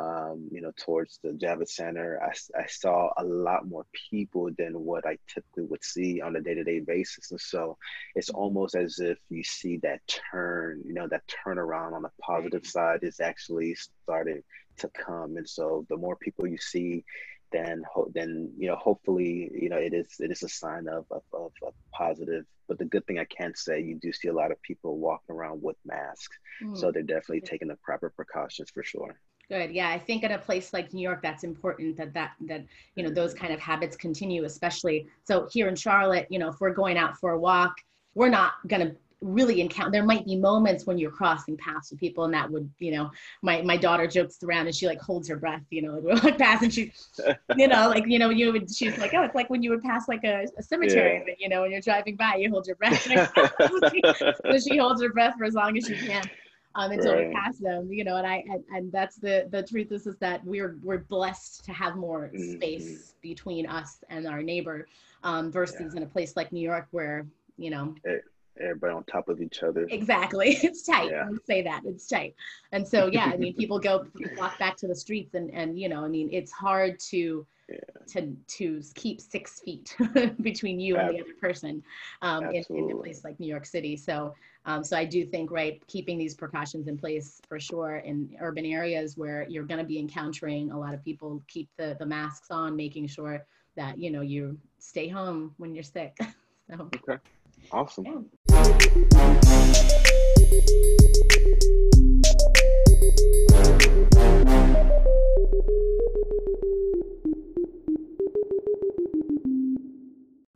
um, you know, towards the Javits Center, I, I saw a lot more people than what I typically would see on a day to day basis. And so it's almost as if you see that turn, you know, that turnaround on the positive side is actually starting to come. And so the more people you see, then then you know hopefully you know it is it is a sign of of, of, of positive but the good thing i can say you do see a lot of people walking around with masks mm. so they're definitely taking the proper precautions for sure good yeah i think in a place like new york that's important that that that you know those kind of habits continue especially so here in charlotte you know if we're going out for a walk we're not going to really encounter there might be moments when you're crossing paths with people and that would you know my my daughter jokes around and she like holds her breath you know like we past and she you know like you know you would she's like oh it's like when you would pass like a, a cemetery yeah. you know when you're driving by you hold your breath so she holds her breath for as long as she can um, until right. we pass them, you know, and I and, and that's the the truth is is that we're we're blessed to have more mm-hmm. space between us and our neighbor, um, versus yeah. in a place like New York where you know everybody on top of each other. Exactly. It's tight. Yeah. say that. It's tight. And so yeah, I mean people go walk back to the streets and and you know, I mean it's hard to yeah. to to keep six feet between you and the other person um, in, in, a place like New York City. So um, so I do think right keeping these precautions in place for sure in urban areas where you're going to be encountering a lot of people, keep the the masks on, making sure that you know you stay home when you're sick. so. Okay. Awesome.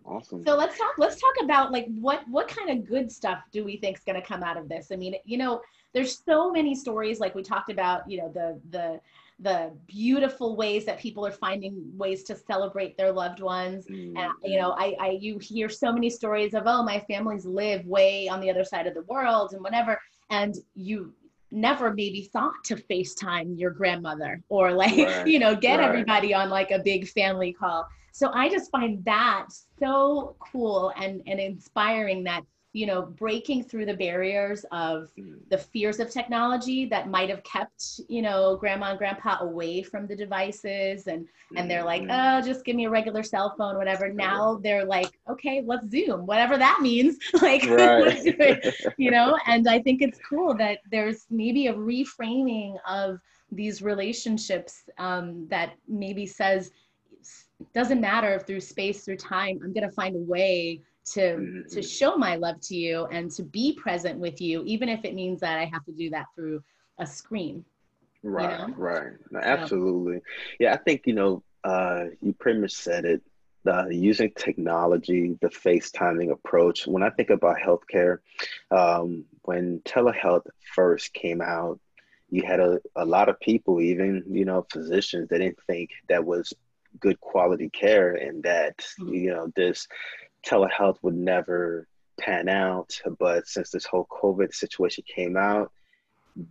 Awesome. So let's talk. Let's talk about like what what kind of good stuff do we think is going to come out of this? I mean, you know, there's so many stories like we talked about. You know, the the the beautiful ways that people are finding ways to celebrate their loved ones mm-hmm. and you know I, I you hear so many stories of oh my families live way on the other side of the world and whatever and you never maybe thought to FaceTime your grandmother or like, right. you know, get right. everybody on like a big family call. So I just find that so cool and, and inspiring that you know breaking through the barriers of mm. the fears of technology that might have kept you know grandma and grandpa away from the devices and and they're like mm-hmm. oh just give me a regular cell phone whatever. Now they're like okay let's zoom whatever that means. Like you know? And i think it's cool that there's maybe a reframing of these relationships um, that maybe says doesn't matter if through space through time i'm going to find a way to mm-hmm. to show my love to you and to be present with you even if it means that i have to do that through a screen right you know? right no, absolutely yeah i think you know uh, you pretty much said it uh, using technology the facetiming approach when i think about healthcare um, when telehealth first came out you had a, a lot of people even you know physicians that didn't think that was good quality care and that mm-hmm. you know this telehealth would never pan out. But since this whole COVID situation came out,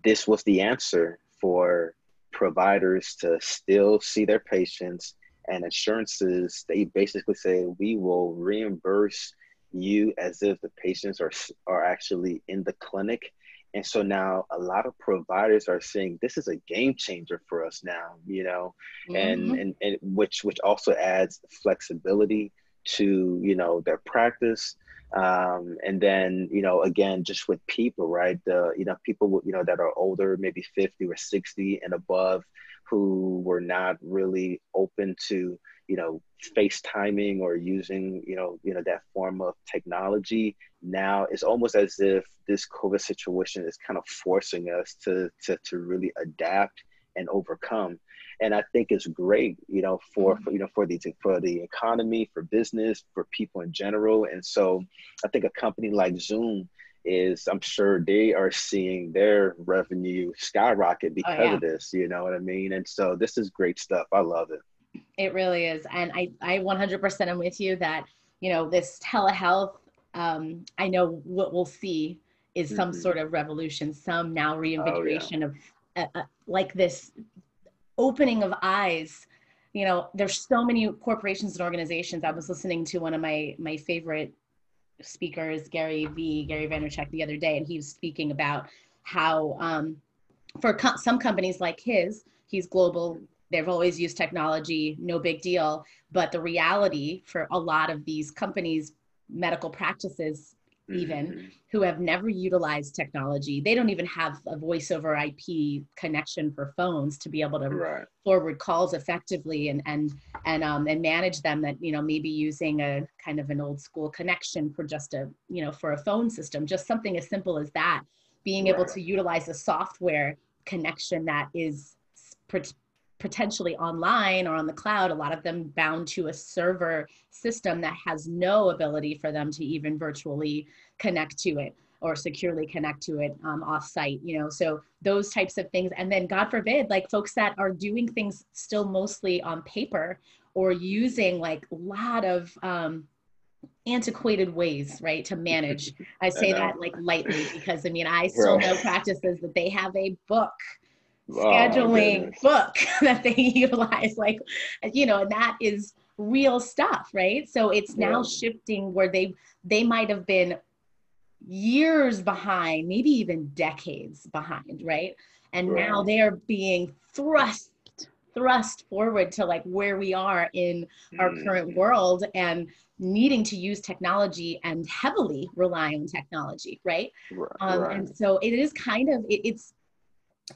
this was the answer for providers to still see their patients and insurances. They basically say, we will reimburse you as if the patients are are actually in the clinic and so now a lot of providers are saying this is a game changer for us now, you know, mm-hmm. and, and, and which, which also adds flexibility to, you know, their practice. Um, and then, you know, again, just with people, right? The, you know, people, you know, that are older, maybe 50 or 60 and above who were not really open to, you know FaceTiming or using you know you know that form of technology now it's almost as if this COVID situation is kind of forcing us to to to really adapt and overcome and I think it's great you know for, mm-hmm. for you know for the for the economy for business for people in general and so I think a company like Zoom is I'm sure they are seeing their revenue skyrocket oh, because oh, yeah. of this, you know what I mean? And so this is great stuff. I love it. It really is. And I, I 100% am with you that, you know, this telehealth, um, I know what we'll see is some mm-hmm. sort of revolution, some now reinvigoration oh, yeah. of uh, uh, like this opening of eyes. You know, there's so many corporations and organizations. I was listening to one of my, my favorite speakers, Gary V, Gary Vaynerchuk the other day, and he was speaking about how um, for co- some companies like his, he's global they've always used technology, no big deal. But the reality for a lot of these companies, medical practices, even mm-hmm. who have never utilized technology, they don't even have a voice over IP connection for phones to be able to right. forward calls effectively and and and um and manage them. That you know maybe using a kind of an old school connection for just a you know for a phone system, just something as simple as that. Being right. able to utilize a software connection that is potentially online or on the cloud, a lot of them bound to a server system that has no ability for them to even virtually connect to it or securely connect to it um, off site, you know, so those types of things. And then God forbid, like folks that are doing things still mostly on paper or using like a lot of, um, antiquated ways right to manage. I say I that like lightly because i mean i still know practices that they have a book scheduling oh, book that they utilize like you know and that is real stuff right so it's now yeah. shifting where they they might have been years behind maybe even decades behind right and right. now they are being thrust thrust forward to like where we are in our mm. current world and needing to use technology and heavily rely on technology right, right. Um, and so it is kind of it, it's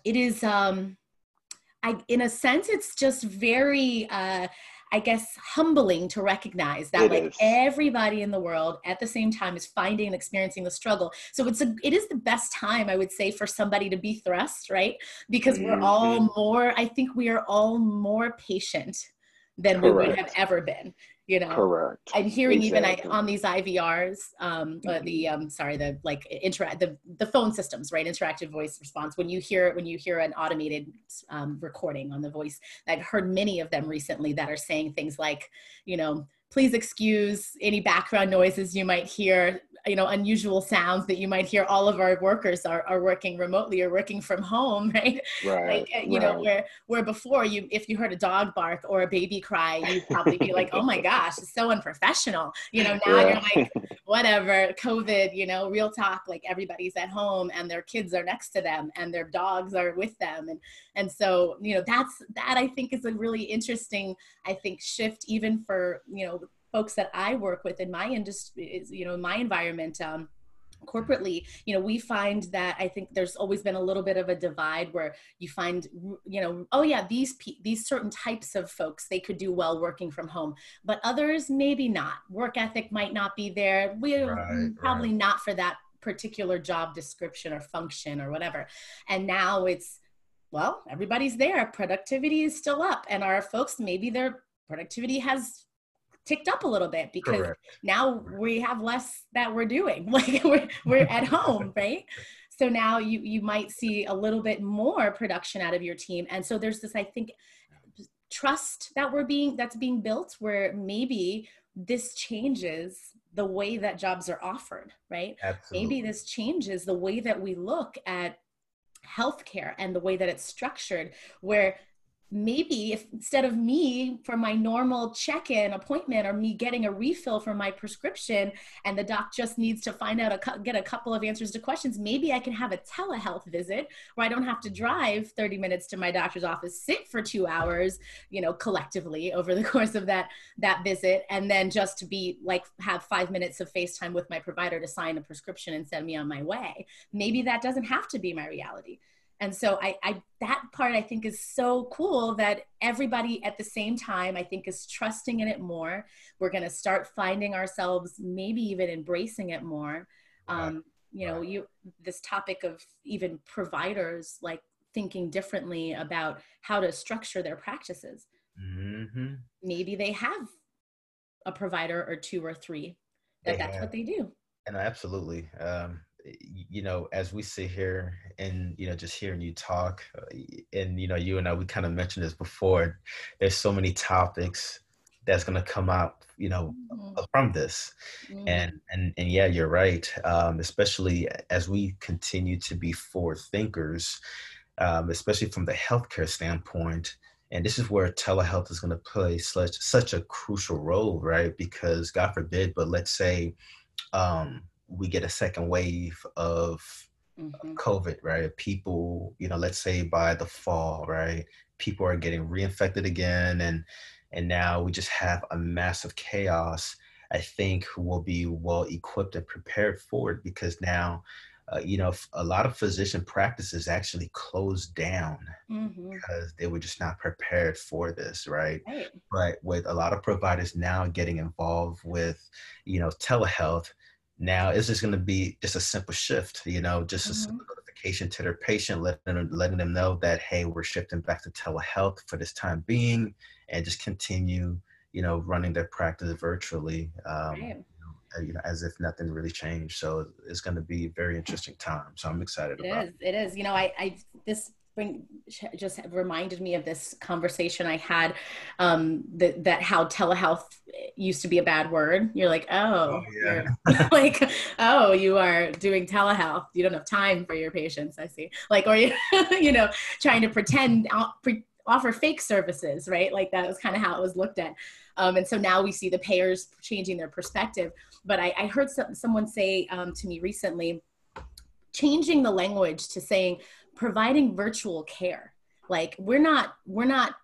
it is um i in a sense it's just very uh I guess humbling to recognize that it like is. everybody in the world at the same time is finding and experiencing the struggle. So it's a it is the best time I would say for somebody to be thrust, right? Because mm-hmm. we're all more I think we are all more patient than Correct. we would have ever been you know correct i'm hearing exactly. even I, on these ivrs um mm-hmm. the um sorry the like interact the the phone systems right interactive voice response when you hear when you hear an automated um, recording on the voice i've heard many of them recently that are saying things like you know please excuse any background noises you might hear you know unusual sounds that you might hear all of our workers are, are working remotely or working from home right right like, you right. know where where before you if you heard a dog bark or a baby cry you'd probably be like oh my gosh it's so unprofessional you know now yeah. you're like whatever covid you know real talk like everybody's at home and their kids are next to them and their dogs are with them and and so you know that's that i think is a really interesting i think shift even for you know folks that I work with in my industry, you know, my environment, um, corporately you know we find that i think there's always been a little bit of a divide where you find you know oh yeah these these certain types of folks they could do well working from home but others maybe not. Work ethic might not be there. We're right, probably right. not for that particular job description or function or whatever. And now it's well everybody's there. Productivity is still up. And our folks maybe their productivity has ticked up a little bit because Correct. now we have less that we're doing like we're, we're at home right so now you you might see a little bit more production out of your team and so there's this i think trust that we're being that's being built where maybe this changes the way that jobs are offered right Absolutely. maybe this changes the way that we look at healthcare and the way that it's structured where maybe if instead of me for my normal check-in appointment or me getting a refill for my prescription and the doc just needs to find out a get a couple of answers to questions maybe i can have a telehealth visit where i don't have to drive 30 minutes to my doctor's office sit for two hours you know collectively over the course of that that visit and then just to be like have five minutes of facetime with my provider to sign a prescription and send me on my way. Maybe that doesn't have to be my reality and so I, I that part i think is so cool that everybody at the same time i think is trusting in it more. We're going to start finding ourselves maybe even embracing it more. Um, you know you this topic of even providers like thinking differently about how to structure their practices. Mm-hmm. maybe they have a provider or two or three that that's what they do. And absolutely. Um, you know, as we sit here and, you know, just hearing you talk, uh, and, you know, you and I, we kind of mentioned this before, there's so many topics that's going to come out, you know, mm-hmm. from this. Mm-hmm. And, and, and yeah, you're right. Um, especially as we continue to be forward thinkers, um, especially from the healthcare standpoint, and this is where telehealth is going to play such such a crucial role right because god forbid but let's say um, we get a second wave of mm-hmm. COVID, right? People, you know, let's say by the fall, right? People are getting reinfected again, and and now we just have a massive chaos. I think we'll be well equipped and prepared for it because now, uh, you know, a lot of physician practices actually closed down mm-hmm. because they were just not prepared for this, right? right? But with a lot of providers now getting involved with, you know, telehealth, now it's just going to be just a simple shift, you know, just mm-hmm. a simple notification to their patient, letting them, letting them know that, hey, we're shifting back to telehealth for this time being, and just continue, you know, running their practice virtually, um, right. you know, as if nothing really changed. So it's going to be a very interesting time. So I'm excited it about is, it. It is. You know, I, I, this bring just reminded me of this conversation I had um, that that how telehealth used to be a bad word. You're like, oh, oh yeah. like, oh, you are doing telehealth. You don't have time for your patients. I see. Like, or you, you know, trying to pretend pre- offer fake services, right? Like that was kind of how it was looked at. Um, and so now we see the payers changing their perspective. But I, I heard some, someone say um, to me recently, changing the language to saying providing virtual care. Like we're not we're not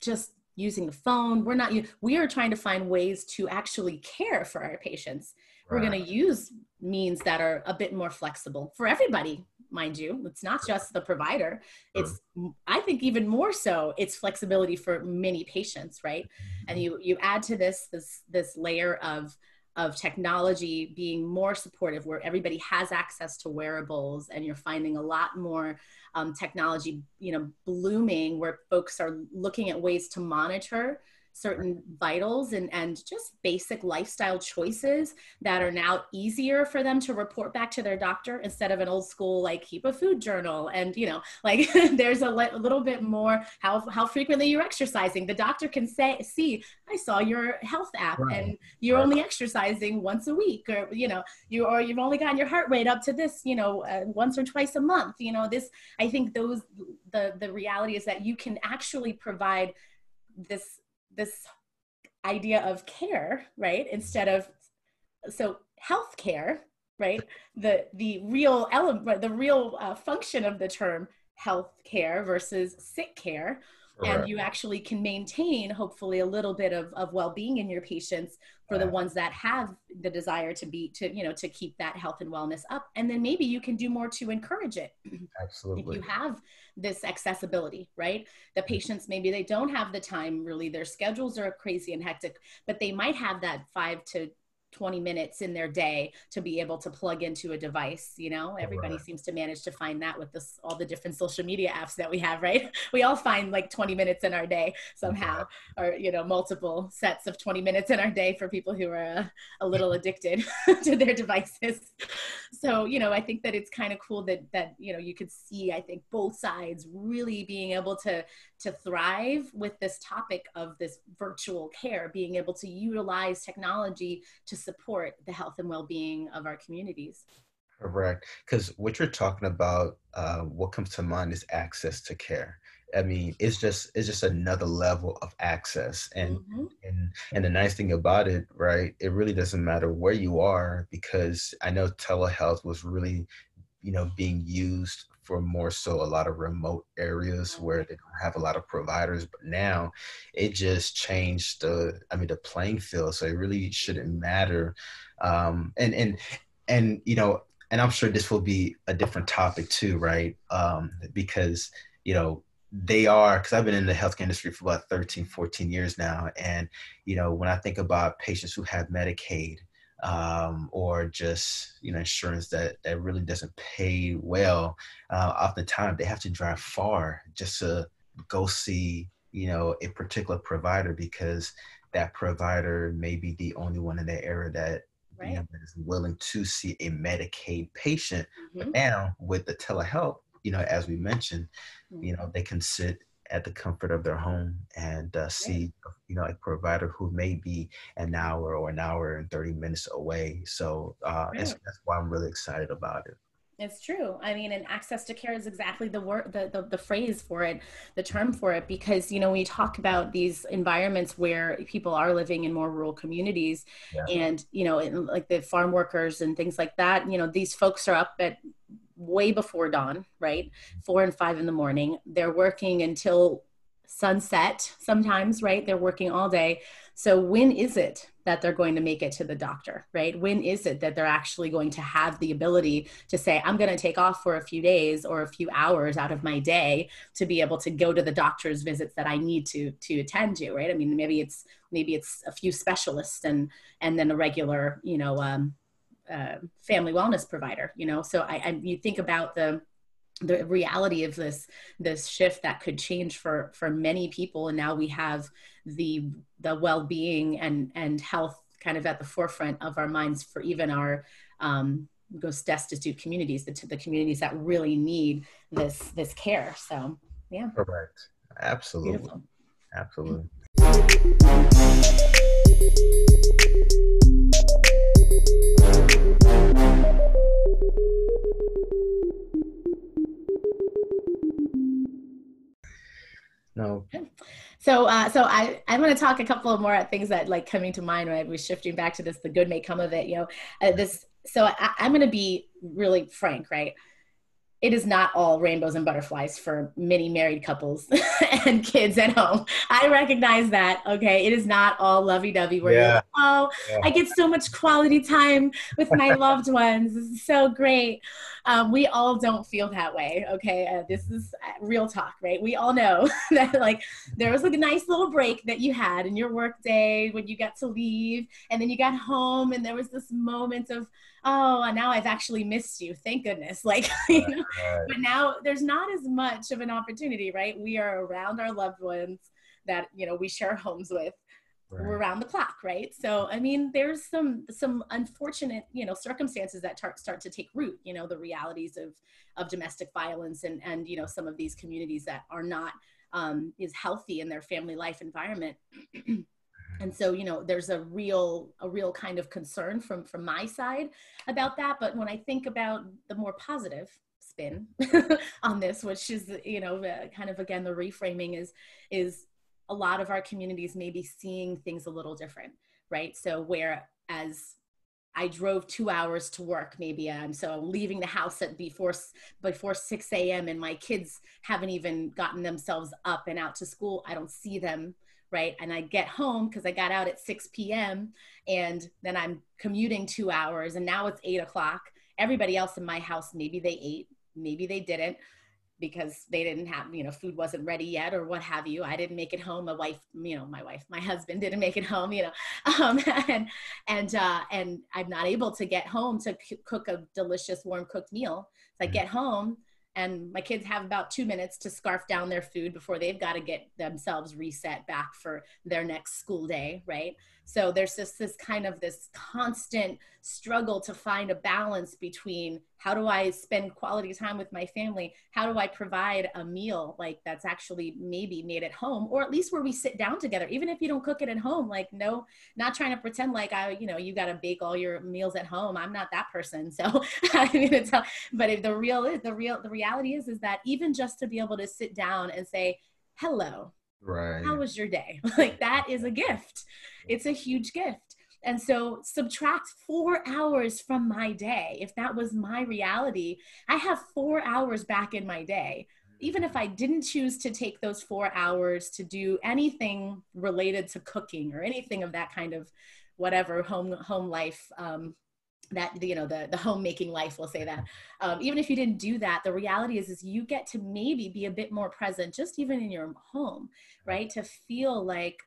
just using the phone. We're not we are trying to find ways to actually care for our patients. Right. we're going to use means that are a bit more flexible for everybody mind you. It's not just the provider. It's i think even more so it's flexibility for many patients right? And mm-hmm. you you add to this this this layer of of technology being more supportive where everybody has access to wearables and you're finding a lot more um, technology you know blooming where folks are looking at ways to monitor certain vitals and, and just basic lifestyle choices that are now easier for them to report back to their doctor instead of an old school like keep a food journal. And you know like there's a, li- a little bit more how, how frequently you're exercising. The doctor can say see i saw your health app right. and you're right. only exercising once a week or you know you or you've only gotten your heart rate up to this you know uh, once or twice a month. You know this i think those the the reality is that you can actually provide this this idea of care, right? Instead of so health care, right? The the real element, the real uh, function of the term health care versus sick care and you actually can maintain hopefully a little bit of, of well-being in your patients for the ones that have the desire to be to you know to keep that health and wellness up. And then maybe you can do more to encourage it. Absolutely if you have this accessibility right? The mm-hmm. patients maybe they don't have the time really. Their schedules are crazy and hectic but they might have that five to 20 minutes in their day to be able to plug into a device you know? Everybody right. seems to manage to find that with this all the different social media apps that we have right? We all find like 20 minutes in our day somehow mm-hmm. or you know multiple sets of 20 minutes in our day for people who are a, a little addicted to their devices. So you know i think that it's kind of cool that that you know you could see i think both sides really being able to to thrive with this topic of this virtual care being able to utilize technology to support the health and well-being of our communities correct because what you're talking about uh, what comes to mind is access to care I mean, it's just it's just another level of access, and mm-hmm. and and the nice thing about it, right? It really doesn't matter where you are because I know telehealth was really, you know, being used for more so a lot of remote areas where they don't have a lot of providers. But now, it just changed the I mean the playing field, so it really shouldn't matter. Um, and and and you know, and I'm sure this will be a different topic too, right? Um, because you know they are because i've been in the healthcare industry for about 13 14 years now and you know when i think about patients who have medicaid um, or just you know insurance that that really doesn't pay well uh, oftentimes they have to drive far just to go see you know a particular provider because that provider may be the only one in the area that right. you know, is willing to see a medicaid patient mm-hmm. but now with the telehealth you know, as we mentioned, mm-hmm. you know, they can sit at the comfort of their home and uh, see, you know, a provider who may be an hour or an hour and 30 minutes away. So uh, that's, that's why I'm really excited about it. It's true. I mean, and access to care is exactly the word, the, the, the, phrase for it, the term for it, because, you know, we talk about these environments where people are living in more rural communities yeah. and, you know, like the farm workers and things like that, you know, these folks are up at way before dawn, right? Four and five in the morning. They're working until sunset sometimes, right? They're working all day. So when is it that they're going to make it to the doctor, right? When is it that they're actually going to have the ability to say, I'm going to take off for a few days or a few hours out of my day to be able to go to the doctor's visits that I need to to attend to, right? I mean, maybe it's maybe it's a few specialists and and then a regular, you know, um, uh, family wellness provider you know? So I, I, you think about the the reality of this this shift that could change for for many people. And now we have the the well-being and and health kind of at the forefront of our minds for even our um, most destitute communities the, the communities that really need this this care. So yeah. Correct. Absolutely. Beautiful. absolutely No. So, uh, so I, I'm going to talk a couple of more things that like coming to mind I was shifting back to this, the good may come of it, you know, uh, this, so I, I'm going to be really frank, right? It is not all rainbows and butterflies for many married couples and kids at home. I recognize that. Okay. It is not all lovey dovey where yeah. like, oh, yeah. I get so much quality time with my loved ones. This is so great. Um, we all don't feel that way. Okay. Uh, this is uh, real talk, right? We all know that like there was like a nice little break that you had in your work day when you got to leave and then you got home and there was this moment of, oh, now I've actually missed you. Thank goodness. Like, you know, right. but now there's not as much of an opportunity, right? We are around our loved ones that, you know, we share homes with. Right. We're around the clock, right? So, I mean, there's some some unfortunate, you know, circumstances that tar- start to take root. You know, the realities of of domestic violence and and you know some of these communities that are not um, is healthy in their family life environment. and so you know there's a real a real kind of concern from from my side about that but when i think about the more positive spin on this which is you know uh, kind of again the reframing is is a lot of our communities may be seeing things a little different right so whereas I drove two hours to work, maybe, and so I'm leaving the house at before before 6 a.m. and my kids haven't even gotten themselves up and out to school. I don't see them right? And I get home because I got out at 6 p.m. and then I'm commuting two hours and now it's eight o'clock. Everybody else in my house, maybe they ate, maybe they didn't because they didn't have, you know, food wasn't ready yet or what have you. I didn't make it home. My wife, you know, my wife, my husband didn't make it home, you know, um, and, and, uh, and I'm not able to get home to c- cook a delicious warm cooked meal. So I mm-hmm. get home and my kids have about two minutes to scarf down their food before they've got to get themselves reset back for their next school day right so there's just this kind of this constant struggle to find a balance between how do I spend quality time with my family? How do I provide a meal like that's actually maybe made at home or at least where we sit down together, even if you don't cook it at home, like no, not trying to pretend like I, you know, you got to bake all your meals at home. I'm not that person. So I mean, it's, but if the real is the real, the reality is, is that even just to be able to sit down and say, hello, Right. How was your day? like that is a gift. It's a huge gift. And so subtract four hours from my day. If that was my reality, I have four hours back in my day. Even if I didn't choose to take those four hours to do anything related to cooking or anything of that kind of whatever home home life um, that you know the the homemaking life we'll say that. Um, even if you didn't do that the reality is is you get to maybe be a bit more present just even in your home right? To feel like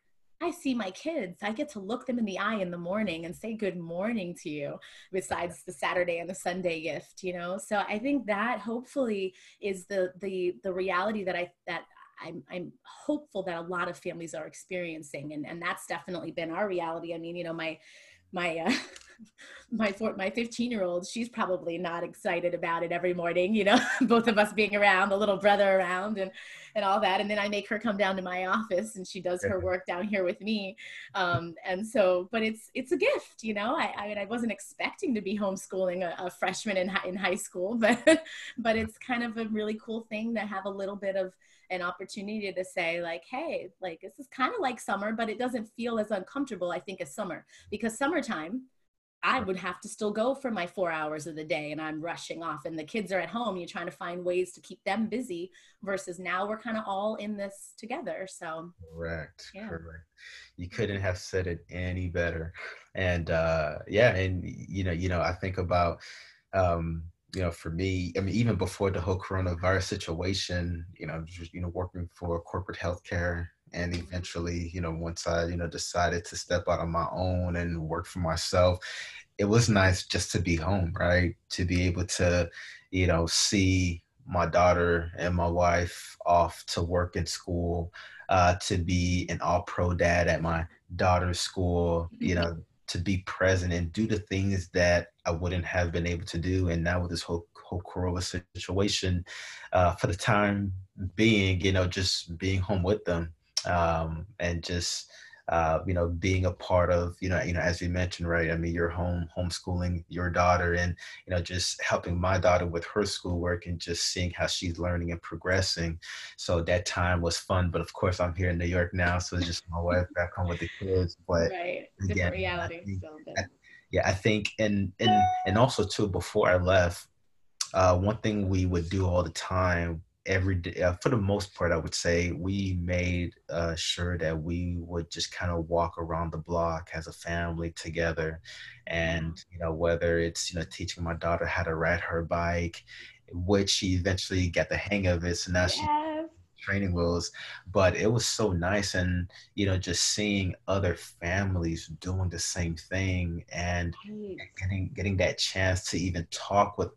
i see my kids. I get to look them in the eye in the morning and say good morning to you besides the saturday and the sunday gift you know? So i think that hopefully is the the the reality that i that I'm, I'm hopeful that a lot of families are experiencing and, and that's definitely been our reality. I mean you know my my uh, my four, my 15 year old she's probably not excited about it every morning you know both of us being around the little brother around and and all that. And then i make her come down to my office and she does her work down here with me. Um, and so but it's it's a gift you know? I i mean i wasn't expecting to be homeschooling a, a freshman in, in high school but but it's kind of a really cool thing to have a little bit of an opportunity to say like hey like this is kind of like summer but it doesn't feel as uncomfortable i think as summer because summertime I would have to still go for my four hours of the day and I'm rushing off and the kids are at home. You're trying to find ways to keep them busy versus now we're kind of all in this together. So correct. Yeah. Correct. You couldn't have said it any better. And uh yeah, and you know, you know, I think about um you know, for me, I mean, even before the whole coronavirus situation, you know, just, you know, working for corporate healthcare and eventually, you know, once I, you know, decided to step out on my own and work for myself, it was nice just to be home, right? To be able to, you know, see my daughter and my wife off to work in school, uh, to be an all pro dad at my daughter's school, you mm-hmm. know, to be present and do the things that I wouldn't have been able to do. And now with this whole whole corona situation, uh, for the time being, you know, just being home with them um, and just uh, you know being a part of you know you know as you mentioned right i mean you're home homeschooling your daughter and you know just helping my daughter with her schoolwork and just seeing how she's learning and progressing. So that time was fun but of course i'm here in new york now so it's just my wife back home with the kids but right different again, reality I think, I, yeah i think and and and also too before i left uh, one thing we would do all the time every day uh, for the most part i would say we made uh, sure that we would just kind of walk around the block as a family together. And you know whether it's you know teaching my daughter how to ride her bike which she eventually got the hang of it so now she training wheels but it was so nice and you know just seeing other families doing the same thing and getting getting that chance to even talk with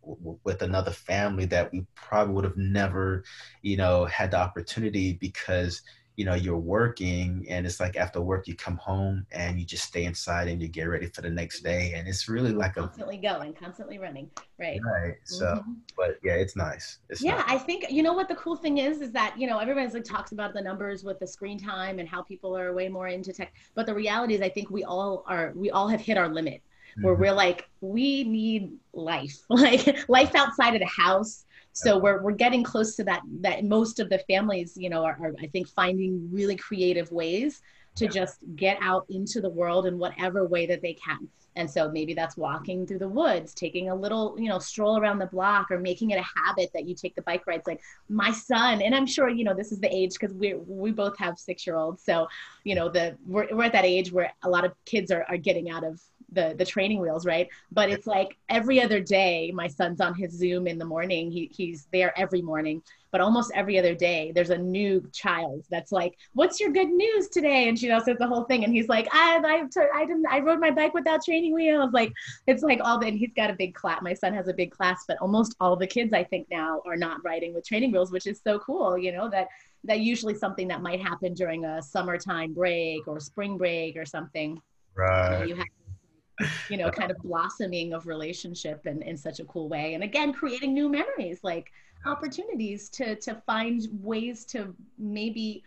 with another family that we probably would have never you know had the opportunity because you know you're working and it's like after work you come home and you just stay inside and you get ready for the next day and it's really like constantly a, going constantly running right right so mm-hmm. but yeah it's nice it's yeah nice. i think you know what the cool thing is is that you know everybody's like talks about the numbers with the screen time and how people are way more into tech but the reality is i think we all are we all have hit our limit where mm-hmm. we're like we need life like life outside of the house so we're, we're getting close to that that most of the families you know are, are i think finding really creative ways to just get out into the world in whatever way that they can. And so maybe that's walking through the woods taking a little you know stroll around the block or making it a habit that you take the bike rides. Like my son and i'm sure you know this is the age because we we both have six year olds so you know the we're, we're at that age where a lot of kids are, are getting out of the the training wheels, right? But it's like every other day, my son's on his Zoom in the morning. He he's there every morning, but almost every other day, there's a new child that's like, "What's your good news today?" And she knows says the whole thing, and he's like, "I I I didn't I rode my bike without training wheels." Like it's like all the and he's got a big class. My son has a big class, but almost all the kids I think now are not riding with training wheels, which is so cool. You know that that usually something that might happen during a summertime break or spring break or something Right. You, know, you have you know, kind of blossoming of relationship in, in such a cool way. And again, creating new memories, like opportunities to to find ways to maybe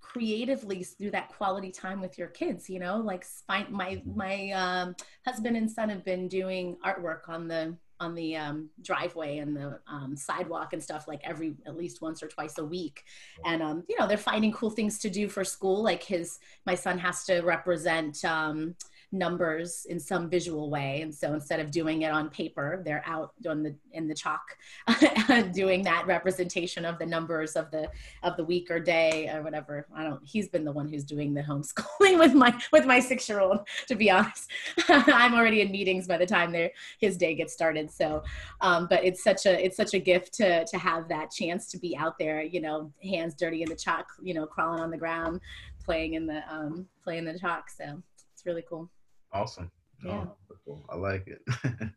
creatively through that quality time with your kids you know like find my my um, husband and son have been doing artwork on the on the um, driveway and the um, sidewalk and stuff like every at least once or twice a week. And um, you know they're finding cool things to do for school like his my son has to represent um, numbers in some visual way. And so instead of doing it on paper, they're out on the in the chalk doing that representation of the numbers of the of the week or day or whatever. I don't he's been the one who's doing the homeschooling with my with my six year old, to be honest. I'm already in meetings by the time there his day gets started. So um, but it's such a it's such a gift to to have that chance to be out there, you know, hands dirty in the chalk, you know, crawling on the ground, playing in the um playing the chalk. So it's really cool. Awesome. Yeah. Oh, I like it.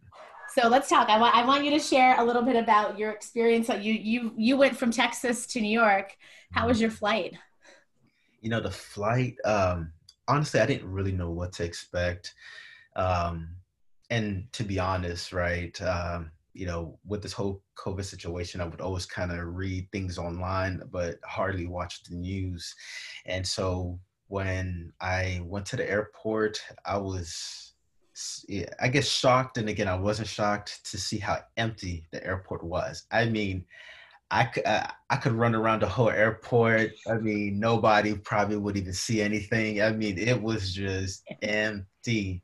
so let's talk. I want I want you to share a little bit about your experience. You you you went from Texas to New York. How was your flight? You know, the flight. Um, honestly, I didn't really know what to expect. Um, and to be honest, right, um, you know, with this whole COVID situation, I would always kind of read things online, but hardly watch the news. And so when I went to the airport, I was, I guess, shocked. And again, I wasn't shocked to see how empty the airport was. I mean, I could, uh, I could run around the whole airport. I mean, nobody probably would even see anything. I mean, it was just empty.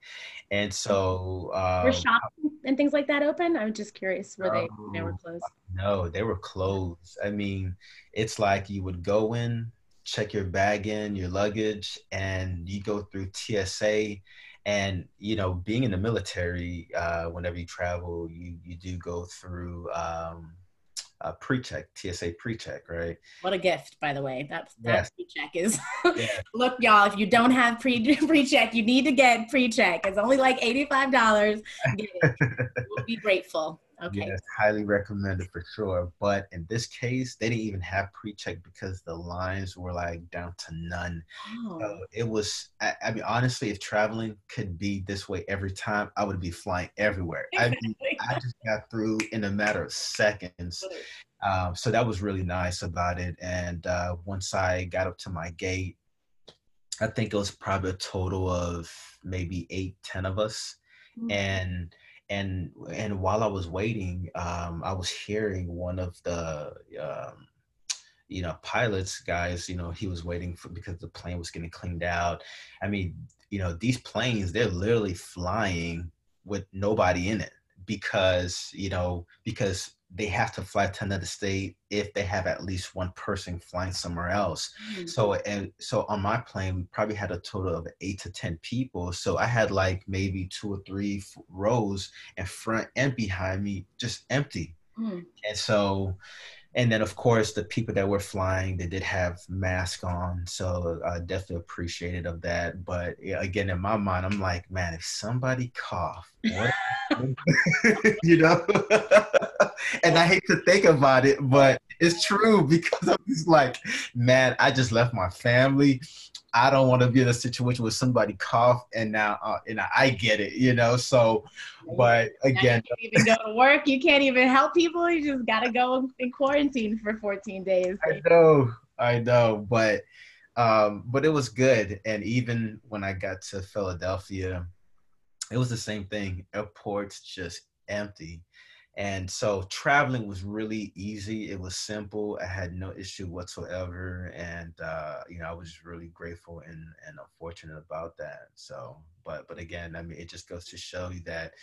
And so, um, were shops and things like that open? I'm just curious. Were they they were closed? No, they were closed. I mean, it's like you would go in, check your bag in, your luggage, and you go through TSA. And you know, being in the military, uh, whenever you travel, you you do go through um, a pre-check, TSA pre-check, right? What a gift, by the way. That that yes. pre-check is. Look, y'all, if you don't have pre pre-check, you need to get pre-check. It's only like eighty-five dollars. we'll be grateful. Okay. Yes, highly recommended for sure. But in this case, they didn't even have pre-check because the lines were like down to none. Oh. So it was. I, I, mean, honestly, if traveling could be this way every time, I would be flying everywhere. I, mean, I just got through in a matter of seconds. Um, so that was really nice about it. And uh, once I got up to my gate, I think it was probably a total of maybe eight, ten of us, mm-hmm. and and and while I was waiting, um, I was hearing one of the um, you know pilots guys. You know, he was waiting for because the plane was getting cleaned out. I mean, you know, these planes they're literally flying with nobody in it because you know because they have to fly to another state if they have at least one person flying somewhere else. Mm-hmm. So and so on my plane, we probably had a total of eight to ten people. So I had like maybe two or three rows in front and behind me, just empty. Mm-hmm. And so and then of course the people that were flying they did have masks on so i definitely appreciated of that but again in my mind i'm like man if somebody cough you know and i hate to think about it but it's true because i'm just like man i just left my family I don't want to be in a situation where somebody cough and now uh, and I get it, you know. So, but again, you can't even go to work. You can't even help people. You just gotta go in quarantine for 14 days. I know, I know, but um, but it was good. And even when I got to Philadelphia, it was the same thing. Airports just empty. And so traveling was really easy. It was simple. I had no issue whatsoever. And, uh, you know, I was really grateful and, and fortunate about that. So, but, but again, I mean, it just goes to show you that,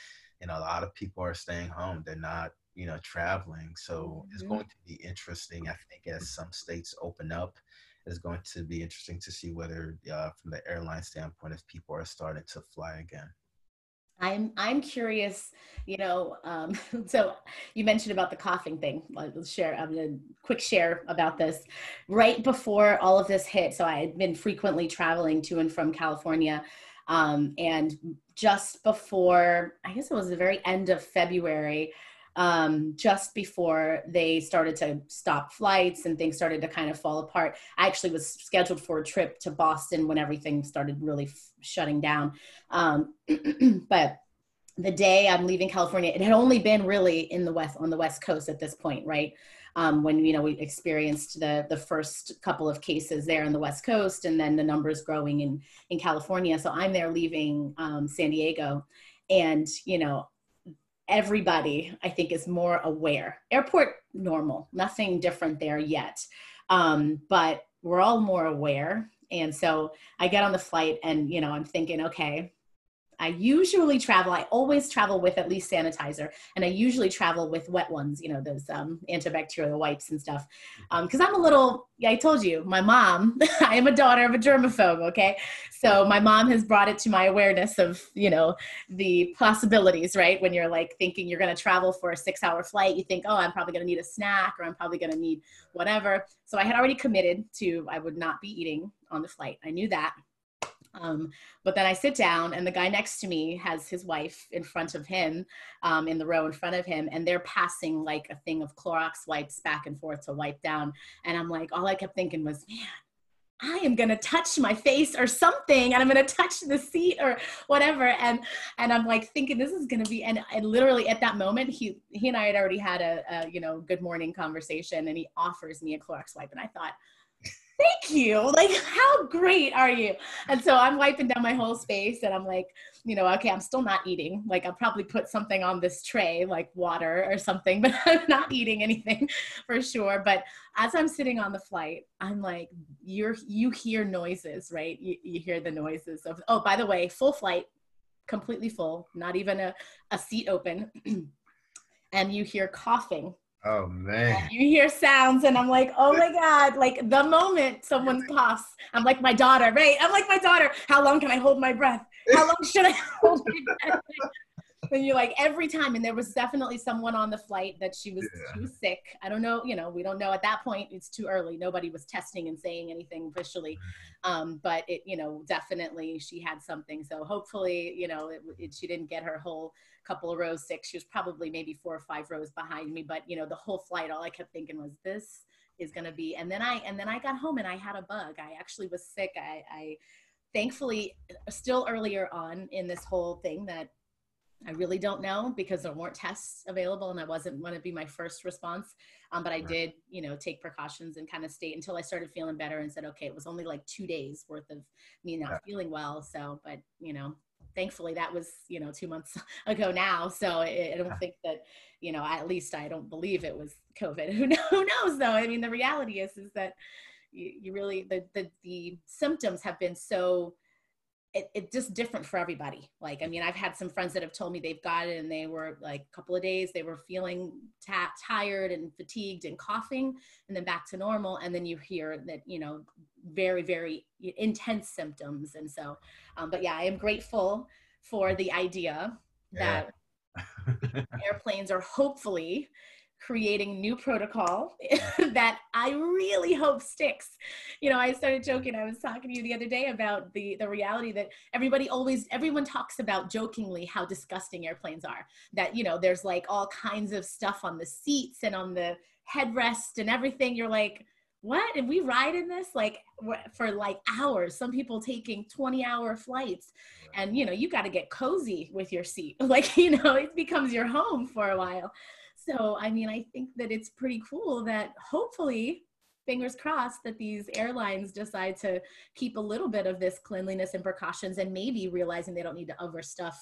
you know, a lot of people are staying home. They're not, you know, traveling. So mm-hmm. it's going to be interesting. I think as some states open up, it's going to be interesting to see whether, uh, from the airline standpoint, if people are starting to fly again. I'm I'm curious, you know. Um, so you mentioned about the coughing thing. I'll share. I'm gonna quick share about this. Right before all of this hit, so I had been frequently traveling to and from California, um, and just before, I guess it was the very end of February. um, just before they started to stop flights and things started to kind of fall apart. I actually was scheduled for a trip to Boston when everything started really shutting down. Um, but the day I'm leaving California, it had only been really in the west on the west coast at this point, right? Um, when you know we experienced the the first couple of cases there on the west coast, and then the numbers growing in in California. So I'm there leaving um, San Diego, and you know everybody I think is more aware. Airport normal, nothing different there yet, um, but we're all more aware. And so I get on the flight, and you know I'm thinking, okay, I usually travel, I always travel with at least sanitizer, and I usually travel with wet ones, you know, those um, antibacterial wipes and stuff. Because um, I'm a little, yeah, I told you, my mom, I am a daughter of a germaphobe, okay? So my mom has brought it to my awareness of, you know, the possibilities, right? When you're like thinking you're going to travel for a six hour flight, you think, oh, I'm probably going to need a snack or I'm probably going to need whatever. So I had already committed to, I would not be eating on the flight. I knew that. Um, but then I sit down, and the guy next to me has his wife in front of him, um, in the row in front of him, and they're passing like a thing of Clorox wipes back and forth to wipe down. And I'm like, all I kept thinking was, man, I am gonna touch my face or something, and I'm gonna touch the seat or whatever. And and I'm like thinking this is gonna be. And, and literally at that moment, he he and I had already had a, a you know good morning conversation, and he offers me a Clorox wipe, and I thought thank you. Like, how great are you? And so I'm wiping down my whole space and I'm like, you know, okay, I'm still not eating. Like, I'll probably put something on this tray, like water or something, but I'm not eating anything for sure. But as I'm sitting on the flight, I'm like, you're, you hear noises, right? You, you hear the noises of, oh, by the way, full flight, completely full, not even a, a seat open. and you hear coughing Oh man. You hear sounds and I'm like, oh my God, like the moment someone coughs, I'm like my daughter, right? I'm like my daughter. How long can I hold my breath? How long should I hold my breath? And you're like every time and there was definitely someone on the flight that she was yeah. was sick i don't know you know we don't know at that point it's too early nobody was testing and saying anything officially um, but it you know definitely she had something so hopefully you know it, it, she didn't get her whole couple of rows sick. She was probably maybe four or five rows behind me, but you know, the whole flight, all I kept thinking was this is going to be, and then I, and then I got home and I had a bug. I actually was sick. I, I thankfully still earlier on in this whole thing that I really don't know because there weren't tests available and that wasn't going to be my first response. Um, but I did, you know, take precautions and kind of stay until I started feeling better and said, okay, it was only like two days worth of me not yeah. feeling well. So, but you know, thankfully that was you know two months ago now so i, I don't think that you know at least i don't believe it was covid who, who knows though i mean the reality is is that you, you really the, the the symptoms have been so it, it just different for everybody. Like, I mean, I've had some friends that have told me they've got it and they were like a couple of days, they were feeling ta- tired and fatigued and coughing and then back to normal. And then you hear that, you know, very, very intense symptoms. And so, um, but yeah, I am grateful for the idea that yeah. airplanes are hopefully creating new protocol that I really hope sticks. You know, I started joking. I was talking to you the other day about the the reality that everybody always everyone talks about jokingly how disgusting airplanes are. That you know, there's like all kinds of stuff on the seats and on the headrest and everything. You're like, what? And we ride in this like for like hours. Some people taking 20 hour flights, and you know, you got to get cozy with your seat. Like you know, it becomes your home for a while so i mean i think that it's pretty cool that hopefully fingers crossed that these airlines decide to keep a little bit of this cleanliness and precautions and maybe realizing they don't need to overstuff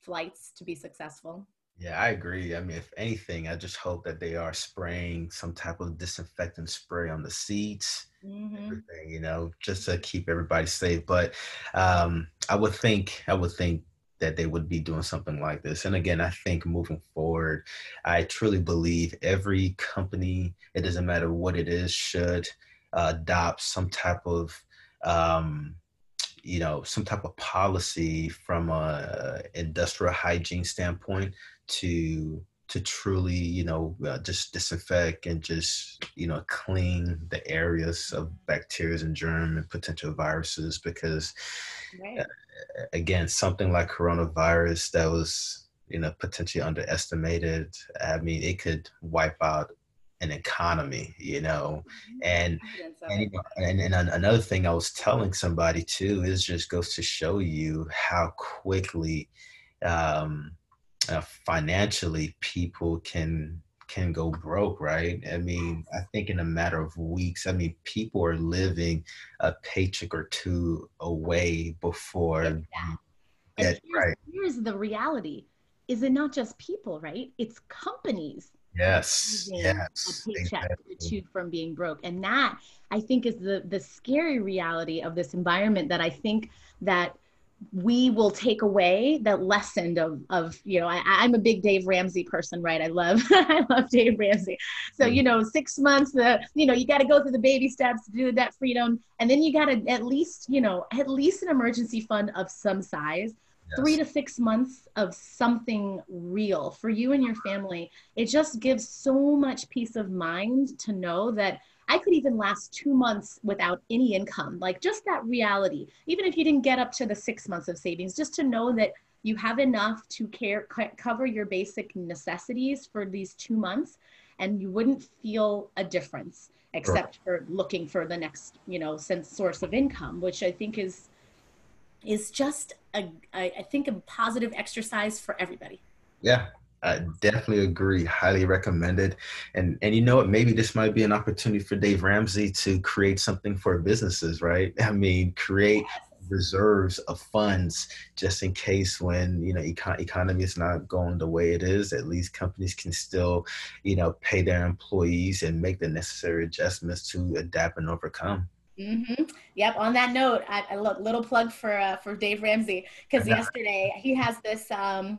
flights to be successful yeah, I agree. I mean, if anything, I just hope that they are spraying some type of disinfectant spray on the seats, mm-hmm. everything, you know, just to keep everybody safe. But um, I would think, I would think that they would be doing something like this. And again, I think moving forward, I truly believe every company, it doesn't matter what it is, should uh, adopt some type of um, you know some type of policy from a industrial hygiene standpoint to to truly you know uh, just disinfect and just you know clean the areas of bacteria and germ and potential viruses because right. uh, again, something like coronavirus that was you know potentially underestimated. I mean, it could wipe out an economy, you know, mm-hmm. and and, and, and another thing I was telling somebody too is just goes to show you how quickly um, uh, financially people can can go broke, right? I mean, I think in a matter of weeks, I mean, people are living a paycheck or two away before. Yeah. That, here's, right. here's the reality: is it not just people, right? It's companies. Yes. Yes. A paycheck exactly. or two from being broke, and that I think is the the scary reality of this environment. That I think that we will take away that lesson of, of you know I, i'm a big dave ramsey person right? I love i love dave ramsey. So mm. you know six months the you know you got to go through the baby steps to do the debt freedom. And then you got to at least you know at least an emergency fund of some size. Yes. three to six months of something real for you and your family. It just gives so much peace of mind to know that I could even last two months without any income. Like just that reality, even if you didn't get up to the six months of savings, just to know that you have enough to care cover your basic necessities for these two months, and you wouldn't feel a difference except for looking for the next, you know, sense source of income, which I think is is just a I think a positive exercise for everybody. Yeah, I definitely agree. Highly recommended. And and you know what? Maybe this might be an opportunity for Dave Ramsey to create something for businesses, right? I mean, create reserves of funds just in case when you know econ- economy is not going the way it is at least companies can still you know pay their employees and make the necessary adjustments to adapt and overcome Mm-hmm. Yep. On that note, a little plug for uh, for Dave Ramsey because yesterday he has this um,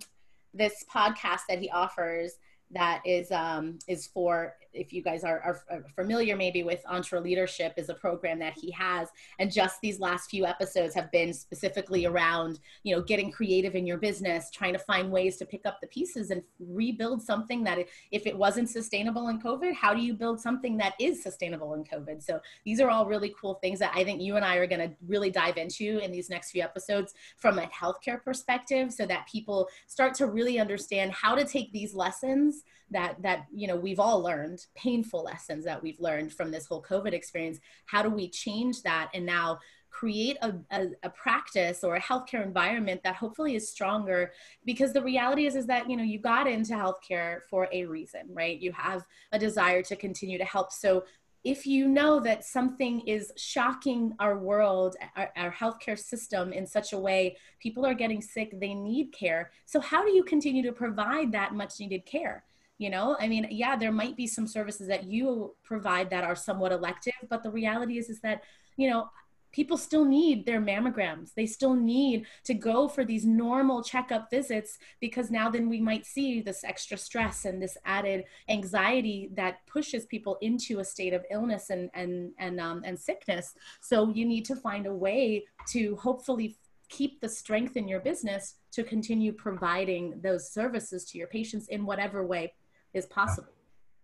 this podcast that he offers that is um, is for if you guys are, are, familiar maybe with EntreLeadership is a program that he has. And just these last few episodes have been specifically around you know getting creative in your business trying to find ways to pick up the pieces and rebuild something that if it wasn't sustainable in covid how do you build something that is sustainable in covid? So these are all really cool things that i think you and i are going to really dive into in these next few episodes from a healthcare perspective so that people start to really understand how to take these lessons that that you know we've all learned painful lessons that we've learned from this whole covid experience how do we change that and now create a, a, a, practice or a healthcare environment that hopefully is stronger because the reality is is that you know you got into healthcare for a reason right you have a desire to continue to help so if you know that something is shocking our world, our, our, healthcare system in such a way, people are getting sick, they need care. So, how do you continue to provide that much needed care? You know? I mean yeah there might be some services that you provide that are somewhat elective but the reality is is that you know people still need their mammograms. They still need to go for these normal checkup visits because now then we might see this extra stress and this added anxiety that pushes people into a state of illness and and and um, and sickness. So you need to find a way to hopefully keep the strength in your business to continue providing those services to your patients in whatever way is possible.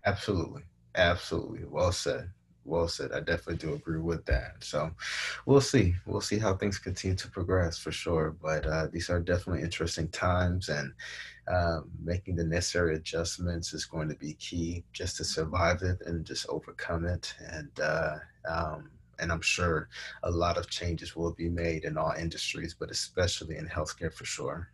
Absolutely. Absolutely. Well said. Well said. I definitely do agree with that. So we'll see. We'll see how things continue to progress for sure. But uh, these are definitely interesting times, and uh, making the necessary adjustments is going to be key just to survive it and just overcome it. And uh, um, and I'm sure a lot of changes will be made in all industries, but especially in healthcare for sure.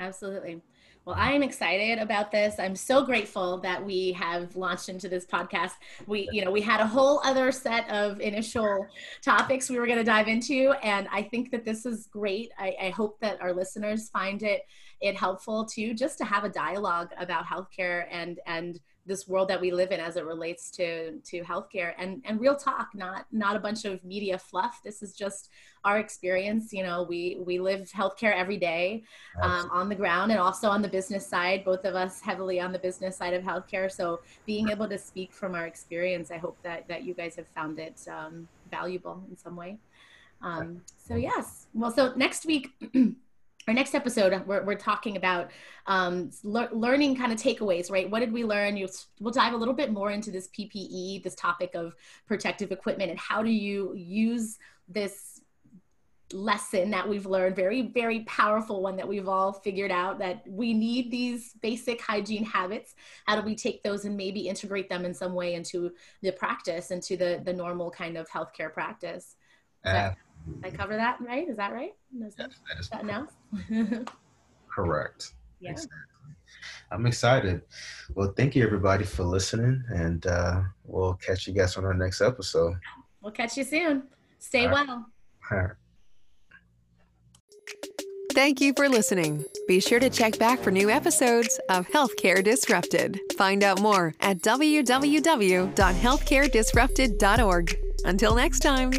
Absolutely. Well, I am excited about this. I'm so grateful that we have launched into this podcast. We, you know, we had a whole other set of initial topics we were going to dive into, and I think that this is great. I, I hope that our listeners find it it helpful too, just to have a dialogue about healthcare and and this world that we live in as it relates to to healthcare and and real talk not not a bunch of media fluff. This is just our experience you know we we live healthcare every day um, on the ground and also on the business side both of us heavily on the business side of healthcare. So being able to speak from our experience i hope that that you guys have found it um, valuable in some way. Um, so yes. Well so next week our next episode we're, we're talking about um, le- learning kind of takeaways right? What did we learn? You'll, we'll dive a little bit more into this ppe this topic of protective equipment and how do you use this lesson that we've learned very very powerful one that we've all figured out that we need these basic hygiene habits. How do we take those and maybe integrate them in some way into the practice into the the normal kind of healthcare practice? That, I cover that right is that right is yes, that is that now correct yeah exactly. i'm excited well thank you everybody for listening and uh, we'll catch you guys on our next episode we'll catch you soon stay All right. well all right Thank you for listening. Be sure to check back for new episodes of Healthcare Disrupted. Find out more at www.healthcaredisrupted.org. Until next time.